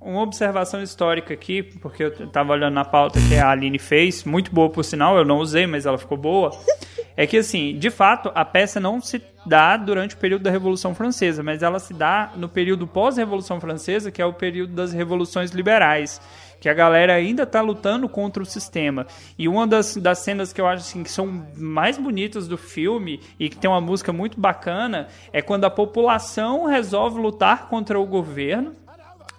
uma observação histórica aqui, porque eu tava olhando na pauta que a Aline fez, muito boa por sinal, eu não usei, mas ela ficou boa. [laughs] É que, assim, de fato, a peça não se dá durante o período da Revolução Francesa, mas ela se dá no período pós-Revolução Francesa, que é o período das revoluções liberais, que a galera ainda tá lutando contra o sistema. E uma das, das cenas que eu acho assim, que são mais bonitas do filme e que tem uma música muito bacana é quando a população resolve lutar contra o governo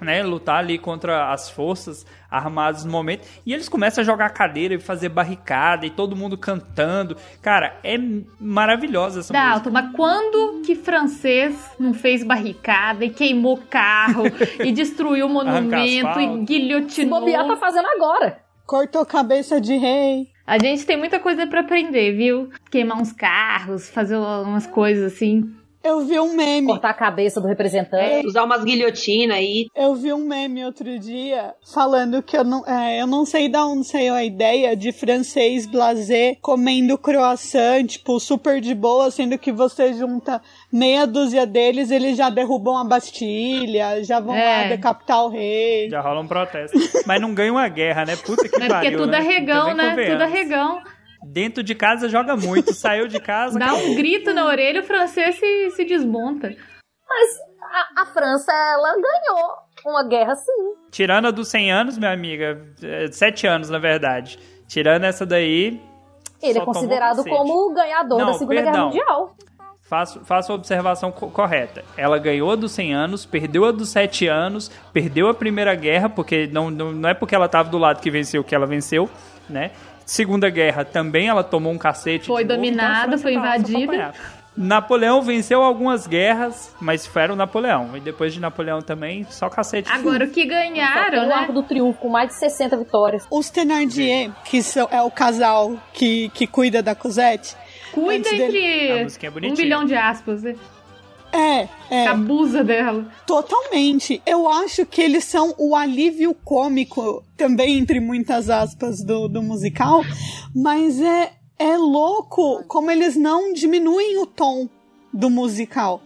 né, lutar ali contra as forças armadas no momento. E eles começam a jogar cadeira e fazer barricada e todo mundo cantando. Cara, é maravilhosa essa música. Dalton, mas quando que francês não fez barricada e queimou carro [laughs] e destruiu o monumento e guilhotinou? Bobear tá fazendo agora. cortou cabeça de rei. A gente tem muita coisa pra aprender, viu? Queimar uns carros, fazer umas coisas assim. Eu vi um meme. Cortar a cabeça do representante. Usar umas guilhotinas aí. Eu vi um meme outro dia falando que eu não, é, eu não sei de onde saiu a ideia de francês blasé comendo croissant, tipo, super de boa, sendo que você junta meia dúzia deles, eles já derrubam a Bastilha, já vão É. lá decapitar o rei. Já rola um protesto. Mas não ganha uma guerra, né? Puta que pariu. porque tudo né? arregão, Também né? Tudo arregão. Dentro de casa joga muito, saiu de casa. Dá acabou. um grito na orelha, o francês se, se desmonta. Mas a, a França, ela ganhou uma guerra sim. Tirando a dos 100 anos, minha amiga, é, 7 anos na verdade. Tirando essa daí, Ele é considerado como o ganhador Não, da Segunda Guerra perdão. Mundial. Faço, faço a observação co- correta. Ela ganhou a dos 100 anos, perdeu a dos 7 anos, perdeu a Primeira Guerra, porque não, não, não é porque ela estava do lado que venceu que ela venceu, né? Segunda Guerra também ela tomou um cacete. Foi então dominada, França foi invadida. Napoleão venceu algumas guerras, mas foi o Napoleão. E depois de Napoleão também, só cacete. Agora, o que ganharam, o né? Arco do Triunfo com mais de 60 vitórias. Os Thenardier, que são, é o casal que, que cuida da Cosette. Cuida entre é um bilhão de aspas, né? É, é. Abusa dela. Totalmente. Eu acho que eles são o alívio cômico, também entre muitas aspas, do, do musical, mas é, é louco como eles não diminuem o tom do musical.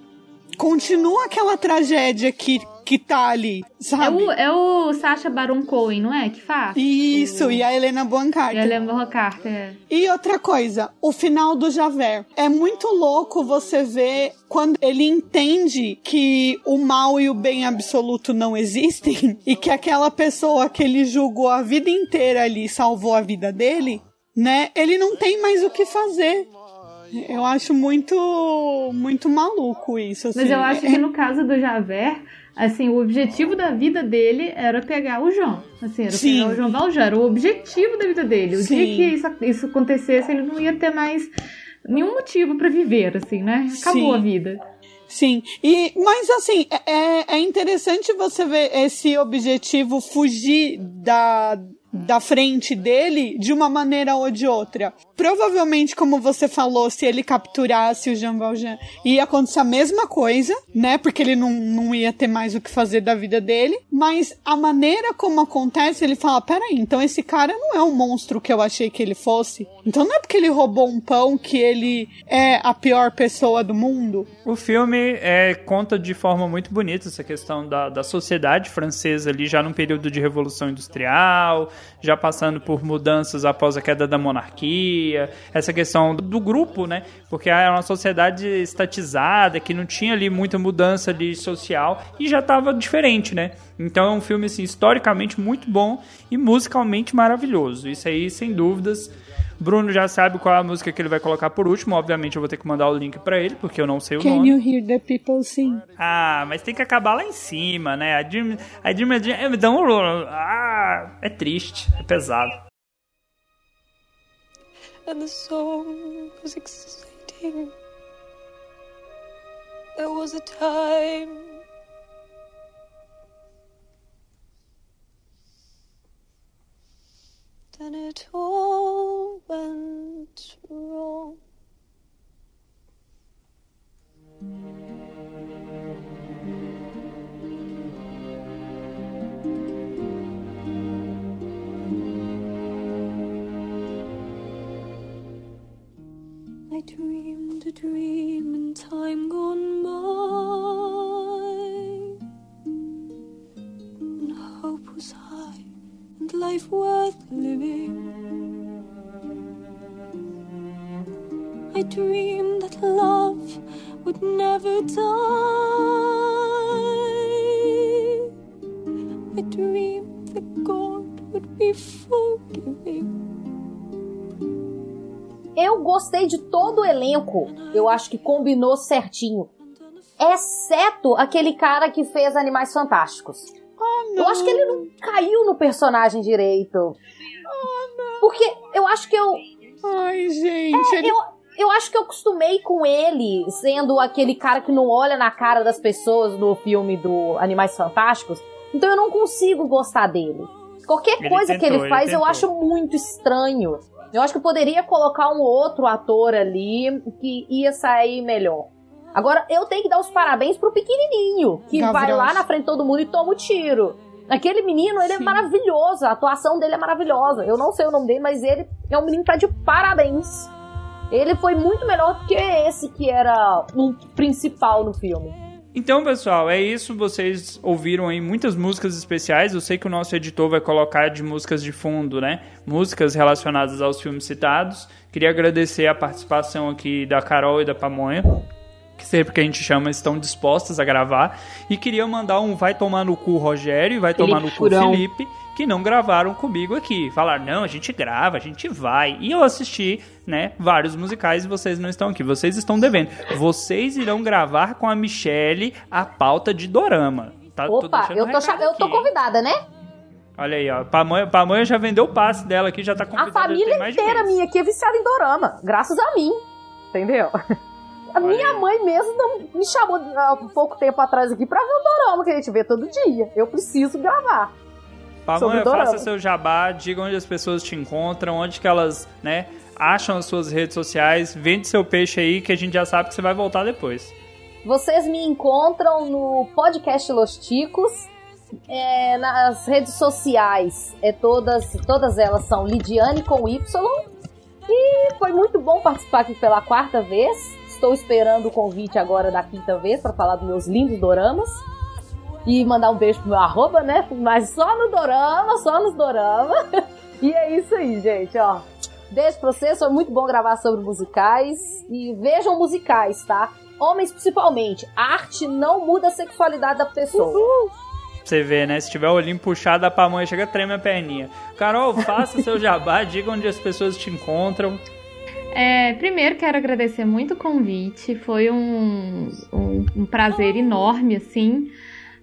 Continua aquela tragédia que, que tá ali, É sabe? o, é o Sacha Baron Cohen, não é? Que faz? Isso, e a Helena E Bonham Carter. a Helena Carter. é. E outra coisa, o final do Javert. É muito louco você ver quando ele entende que o mal e o bem absoluto não existem [laughs] e que aquela pessoa que ele julgou a vida inteira ali salvou a vida dele, né? Ele não tem mais o que fazer. Eu acho muito, muito maluco isso. Mas assim. eu acho que no caso do Javert, assim, o objetivo da vida dele era pegar o João. Assim, era Sim. pegar o João Valjean. Era o objetivo da vida dele. O Sim. dia que isso, isso acontecesse, ele não ia ter mais nenhum motivo pra viver, assim, né? Acabou Sim. a vida. Sim, e, mas assim, é, é interessante você ver esse objetivo fugir da, da frente dele de uma maneira ou de outra. Provavelmente, como você falou, se ele capturasse o Jean Valjean, ia acontecer a mesma coisa, né? Porque ele não, não ia ter mais o que fazer da vida dele. Mas a maneira como acontece, ele fala: peraí, então esse cara não é o monstro que eu achei que ele fosse. Então não é porque ele roubou um pão que ele é a pior pessoa do mundo. O filme é, conta de forma muito bonita essa questão da, da sociedade francesa ali, já num período de revolução industrial, já passando por mudanças após a queda da monarquia, essa questão do, grupo, né? Porque era uma sociedade estatizada, que não tinha ali muita mudança ali social e já estava diferente, né? Então é um filme, assim, historicamente muito bom e musicalmente maravilhoso. Isso aí, sem dúvidas. Bruno já sabe qual é a música que ele vai colocar por último. Obviamente eu vou ter que mandar o link pra ele, porque eu não sei o Can nome. you hear the people sing? Ah, mas tem que acabar lá em cima, né? A Dream, a Dream, a Dream, me dá um... Ah, é triste, é pesado. and the song was exciting. There was a time then it all went wrong. I dreamed a dream in time gone by, and life worth living. I dreamed that love would never die. I dreamed that God would be forgiving. Eu gostei de todo o elenco. Eu acho que combinou certinho. Exceto aquele cara que fez Animais Fantásticos. Eu acho que ele não caiu no personagem direito. Porque eu acho que eu. Ai, gente. É, eu, eu acho que eu acostumei com ele sendo aquele cara que não olha na cara das pessoas no filme do Animais Fantásticos. Então eu não consigo gostar dele. Qualquer Ele coisa que tentou, ele ele faz eu tentou. acho muito estranho. Eu acho que poderia colocar um outro ator ali que ia sair melhor. Agora, eu tenho que dar os parabéns pro pequenininho, que vai lá na frente de todo mundo e toma o tiro. Aquele menino, ele é maravilhoso, a atuação dele é maravilhosa. Eu não sei o nome dele, mas ele é um menino que tá de parabéns. Ele foi muito melhor do que esse que era o principal no filme. Então, pessoal, é isso. Vocês ouviram aí muitas músicas especiais. Eu sei que o nosso editor vai colocar de músicas de fundo, né? Músicas relacionadas aos filmes citados. Queria agradecer a participação aqui da Carol e da Pamonha, que sempre que a gente chama estão dispostas a gravar. E queria mandar um vai tomar no cu Rogério e vai tomar no Felipe cu Furão. Felipe, que não gravaram comigo aqui. Falaram, não, a gente grava, a gente vai. E eu assisti, né, vários musicais e vocês não estão aqui. Vocês estão devendo. Vocês irão gravar com a Michelle a pauta de Dorama. Tá, Opa, eu tô, eu tô convidada, né? Olha aí, ó. Pamonha, Pamonha já vendeu o passe dela aqui, já tá A convidada. família mais de inteira minha aqui é viciada em dorama, graças a mim. Entendeu? A minha mãe mesmo não me chamou há um pouco tempo atrás aqui pra ver o dorama que a gente vê todo dia. Eu preciso gravar. Pamonha, faça seu jabá, diga onde as pessoas te encontram, onde que elas, né, acham as suas redes sociais, vende seu peixe aí que a gente já sabe que você vai voltar depois. Vocês me encontram no podcast Los Ticos. é, nas redes sociais, é todas, todas elas são Lidiane com Y. E foi muito bom participar aqui pela quarta vez. Estou esperando o convite agora da quinta vez para falar dos meus lindos doramas. E mandar um beijo pro meu arroba, né? Mas só no dorama, só nos dorama. [laughs] E é isso aí, gente, ó. Beijo pra vocês, foi muito bom gravar sobre musicais. E vejam musicais, tá? Homens principalmente. Arte não muda a sexualidade da pessoa. Pra você ver, né? Se tiver o olhinho puxado, a pamonha chega treme a perninha. Carol, faça seu jabá, [laughs] diga onde as pessoas te encontram. É, primeiro quero agradecer muito o convite, foi um, um, um prazer enorme, assim.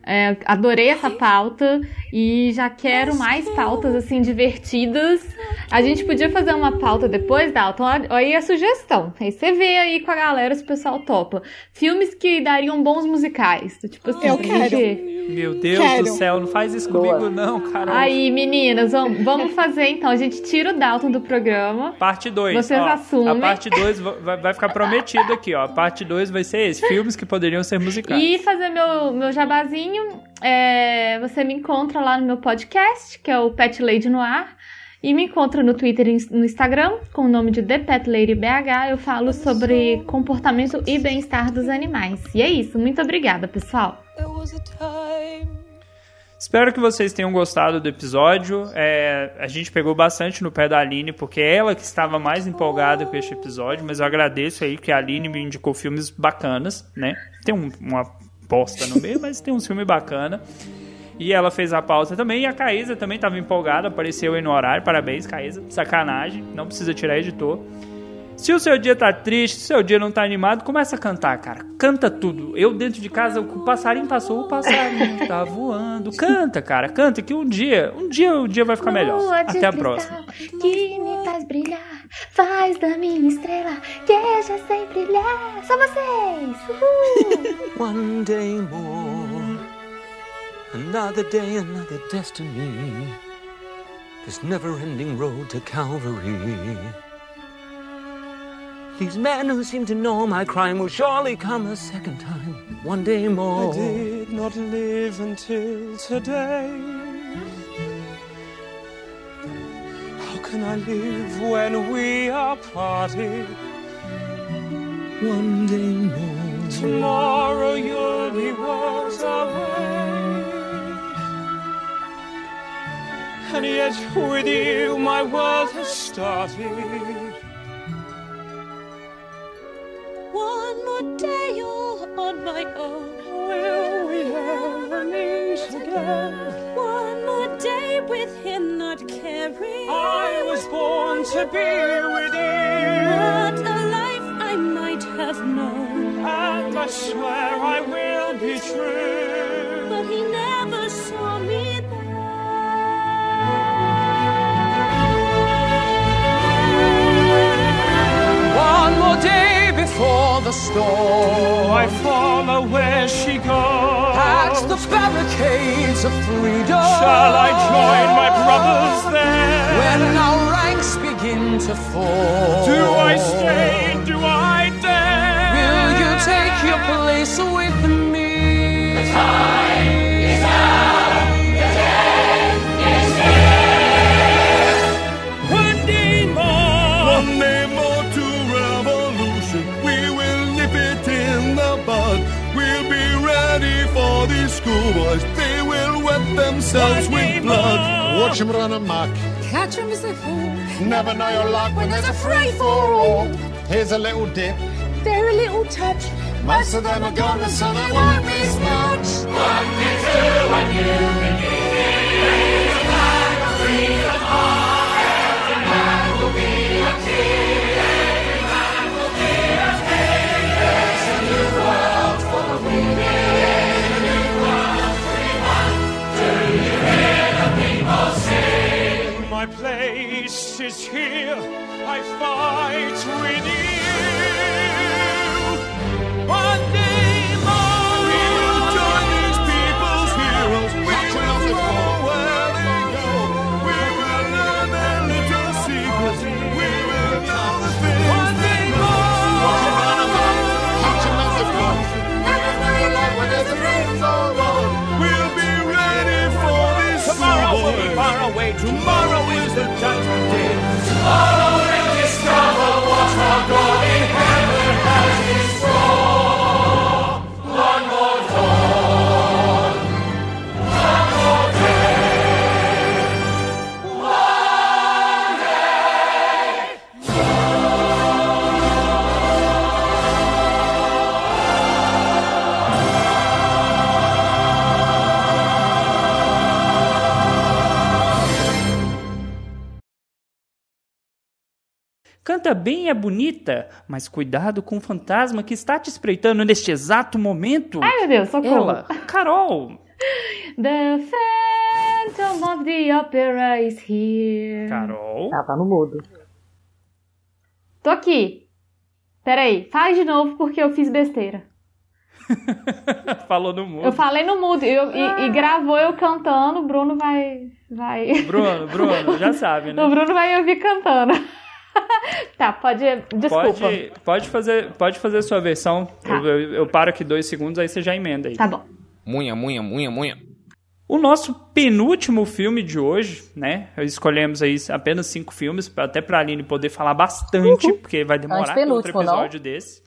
É, adorei essa pauta e já quero mais pautas assim divertidas. A gente podia fazer uma pauta depois, Dalton. Olha Aí a sugestão. Aí você vê aí com a galera se o pessoal topa. Filmes que dariam bons musicais. Tipo assim, Eu quero. gente- Meu Deus Quero. do céu, não faz isso comigo não, Carol. Aí, meninas, vamos, vamos fazer então. A gente tira o Dalton do programa. Parte 2. Vocês assumem. A parte 2 vai, vai ficar prometido aqui, ó. A parte 2 vai ser esse, filmes que poderiam ser musicais. E fazer meu, meu jabazinho, é, você me encontra lá no meu podcast, que é o Pet Lady no Ar. E me encontra no Twitter e no Instagram, com o nome de The Pet Lady BH. Eu falo sobre comportamento e bem-estar dos animais. E é isso. Muito obrigada, pessoal. Espero que vocês tenham gostado do episódio. É, a gente pegou bastante no pé da Aline, porque é ela que estava mais empolgada com este episódio, mas eu agradeço aí que a Aline me indicou filmes bacanas, né? Tem um- uma bosta no meio, mas tem um filme bacana. E ela fez a pauta também, e a Caísa também estava empolgada, apareceu aí no horário. Parabéns, Caísa. Sacanagem, não precisa tirar editor. Se o seu dia tá triste, se o seu dia não tá animado, começa a cantar, cara. Canta tudo. Eu dentro de casa, o passarinho passou, o passarinho tá [laughs] voando. Canta, cara, canta que um dia, um dia o dia vai ficar melhor. Lua Até a próxima. Que me faz brilhar, faz da minha estrela que já sei brilhar. Só vocês! Uhul! [laughs] One day more, another day, another destiny. This never ending road to Calvary. These men who seem to know my crime will surely come a second time. One day more. I did not live until today. How can I live when we are parted? One day more. Tomorrow you'll be worlds away. And yet with you my world has started. One more day all on my own. Will we ever meet again? One more day with him not caring. I was born to be with you. What a life I might have known. And I swear I will be true. Before the storm. I follow oh, where she goes. At the barricades of freedom. Shall I join my brothers there? When our ranks begin to fall. Do I stay? Do I dare? Will you take your place with me? The time schoolboys. They will wet themselves with blood. Watch them run amok. Catch him as they fall. Never know your luck when there's a free for all. Here's a little dip. Very little touch. Most of them are gone, and so there won't be much. One day, two, and you begin. The flag of freedom high. Every man will be a king. Every man will be a king. There's a new world for the. My place is here. I fight with you. One day more, we will join these people's heroes. We will go where they go. We will learn their little secrets. We will know the things One day more. Walking around the mountain, catching up the flow. We'll be ready for this Tomorrow will be far away. Tomorrow Canta bem e é bonita, mas cuidado com o fantasma que está te espreitando neste exato momento. Ai, meu Deus, socorro. Ela, Carol. [laughs] The Phantom of the Opera is here. Carol. Ela tá no mudo. Tô aqui. Peraí, faz de novo porque eu fiz besteira. [laughs] Falou no mundo. Eu falei no mudo eu- e, e gravou eu cantando, o Bruno vai. vai... Bruno, Bruno, já sabe, [laughs] né? O Bruno vai ouvir cantando. [laughs] tá, pode. Desculpa. Pode, pode, fazer, pode fazer a sua versão. Eu, eu- eu paro aqui dois segundos, aí você já emenda aí. Tá bom. Munha, munha, munha, munha. O nosso penúltimo filme de hoje, né? Escolhemos aí apenas cinco filmes, até pra Aline poder falar bastante, porque vai demorar outro Antepenúltimo, não? episódio desse.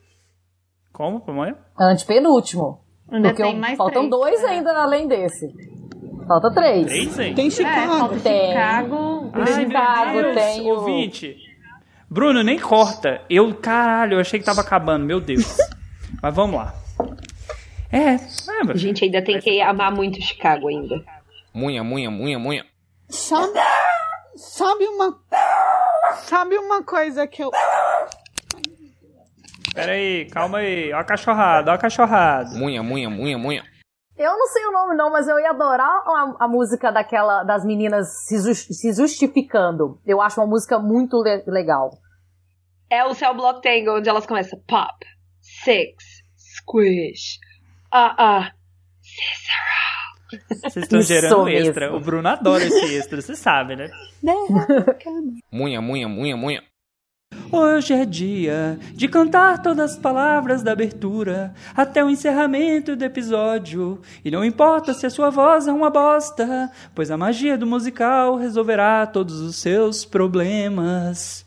Como, Pamonha? Antepenúltimo. Ainda Porque tem mais faltam três, dois é. ainda além desse. Falta três. Três aí? Tem É, Chicago. falta Tem. Chicago. Ai, Chicago tem o- Ouvinte. Bruno, nem corta. Eu, caralho, eu achei que tava acabando, meu Deus. [laughs] Mas vamos lá. É, lembra? Gente, ainda tem que amar muito Chicago ainda. Munha, munha, munha, munha. Sabe, sabe uma. Sabe uma coisa que eu. Pera aí, calma aí. Ó a cachorrada, ó a cachorrada. Munha, munha, munha, munha. Eu não sei o nome não, mas eu ia adorar a, a música daquela das meninas se, jus- se justificando. Eu acho uma música muito le- legal. É o Cell Block Tango, onde elas começam pop, six, squish, ah ah, Vocês estão gerando mesmo. extra. O Bruno adora esse extra, você sabe, né? Munha, munha, munha, munha. Hoje é dia de cantar todas as palavras da abertura até o encerramento do episódio. E não importa se a sua voz é uma bosta, pois a magia do musical resolverá todos os seus problemas.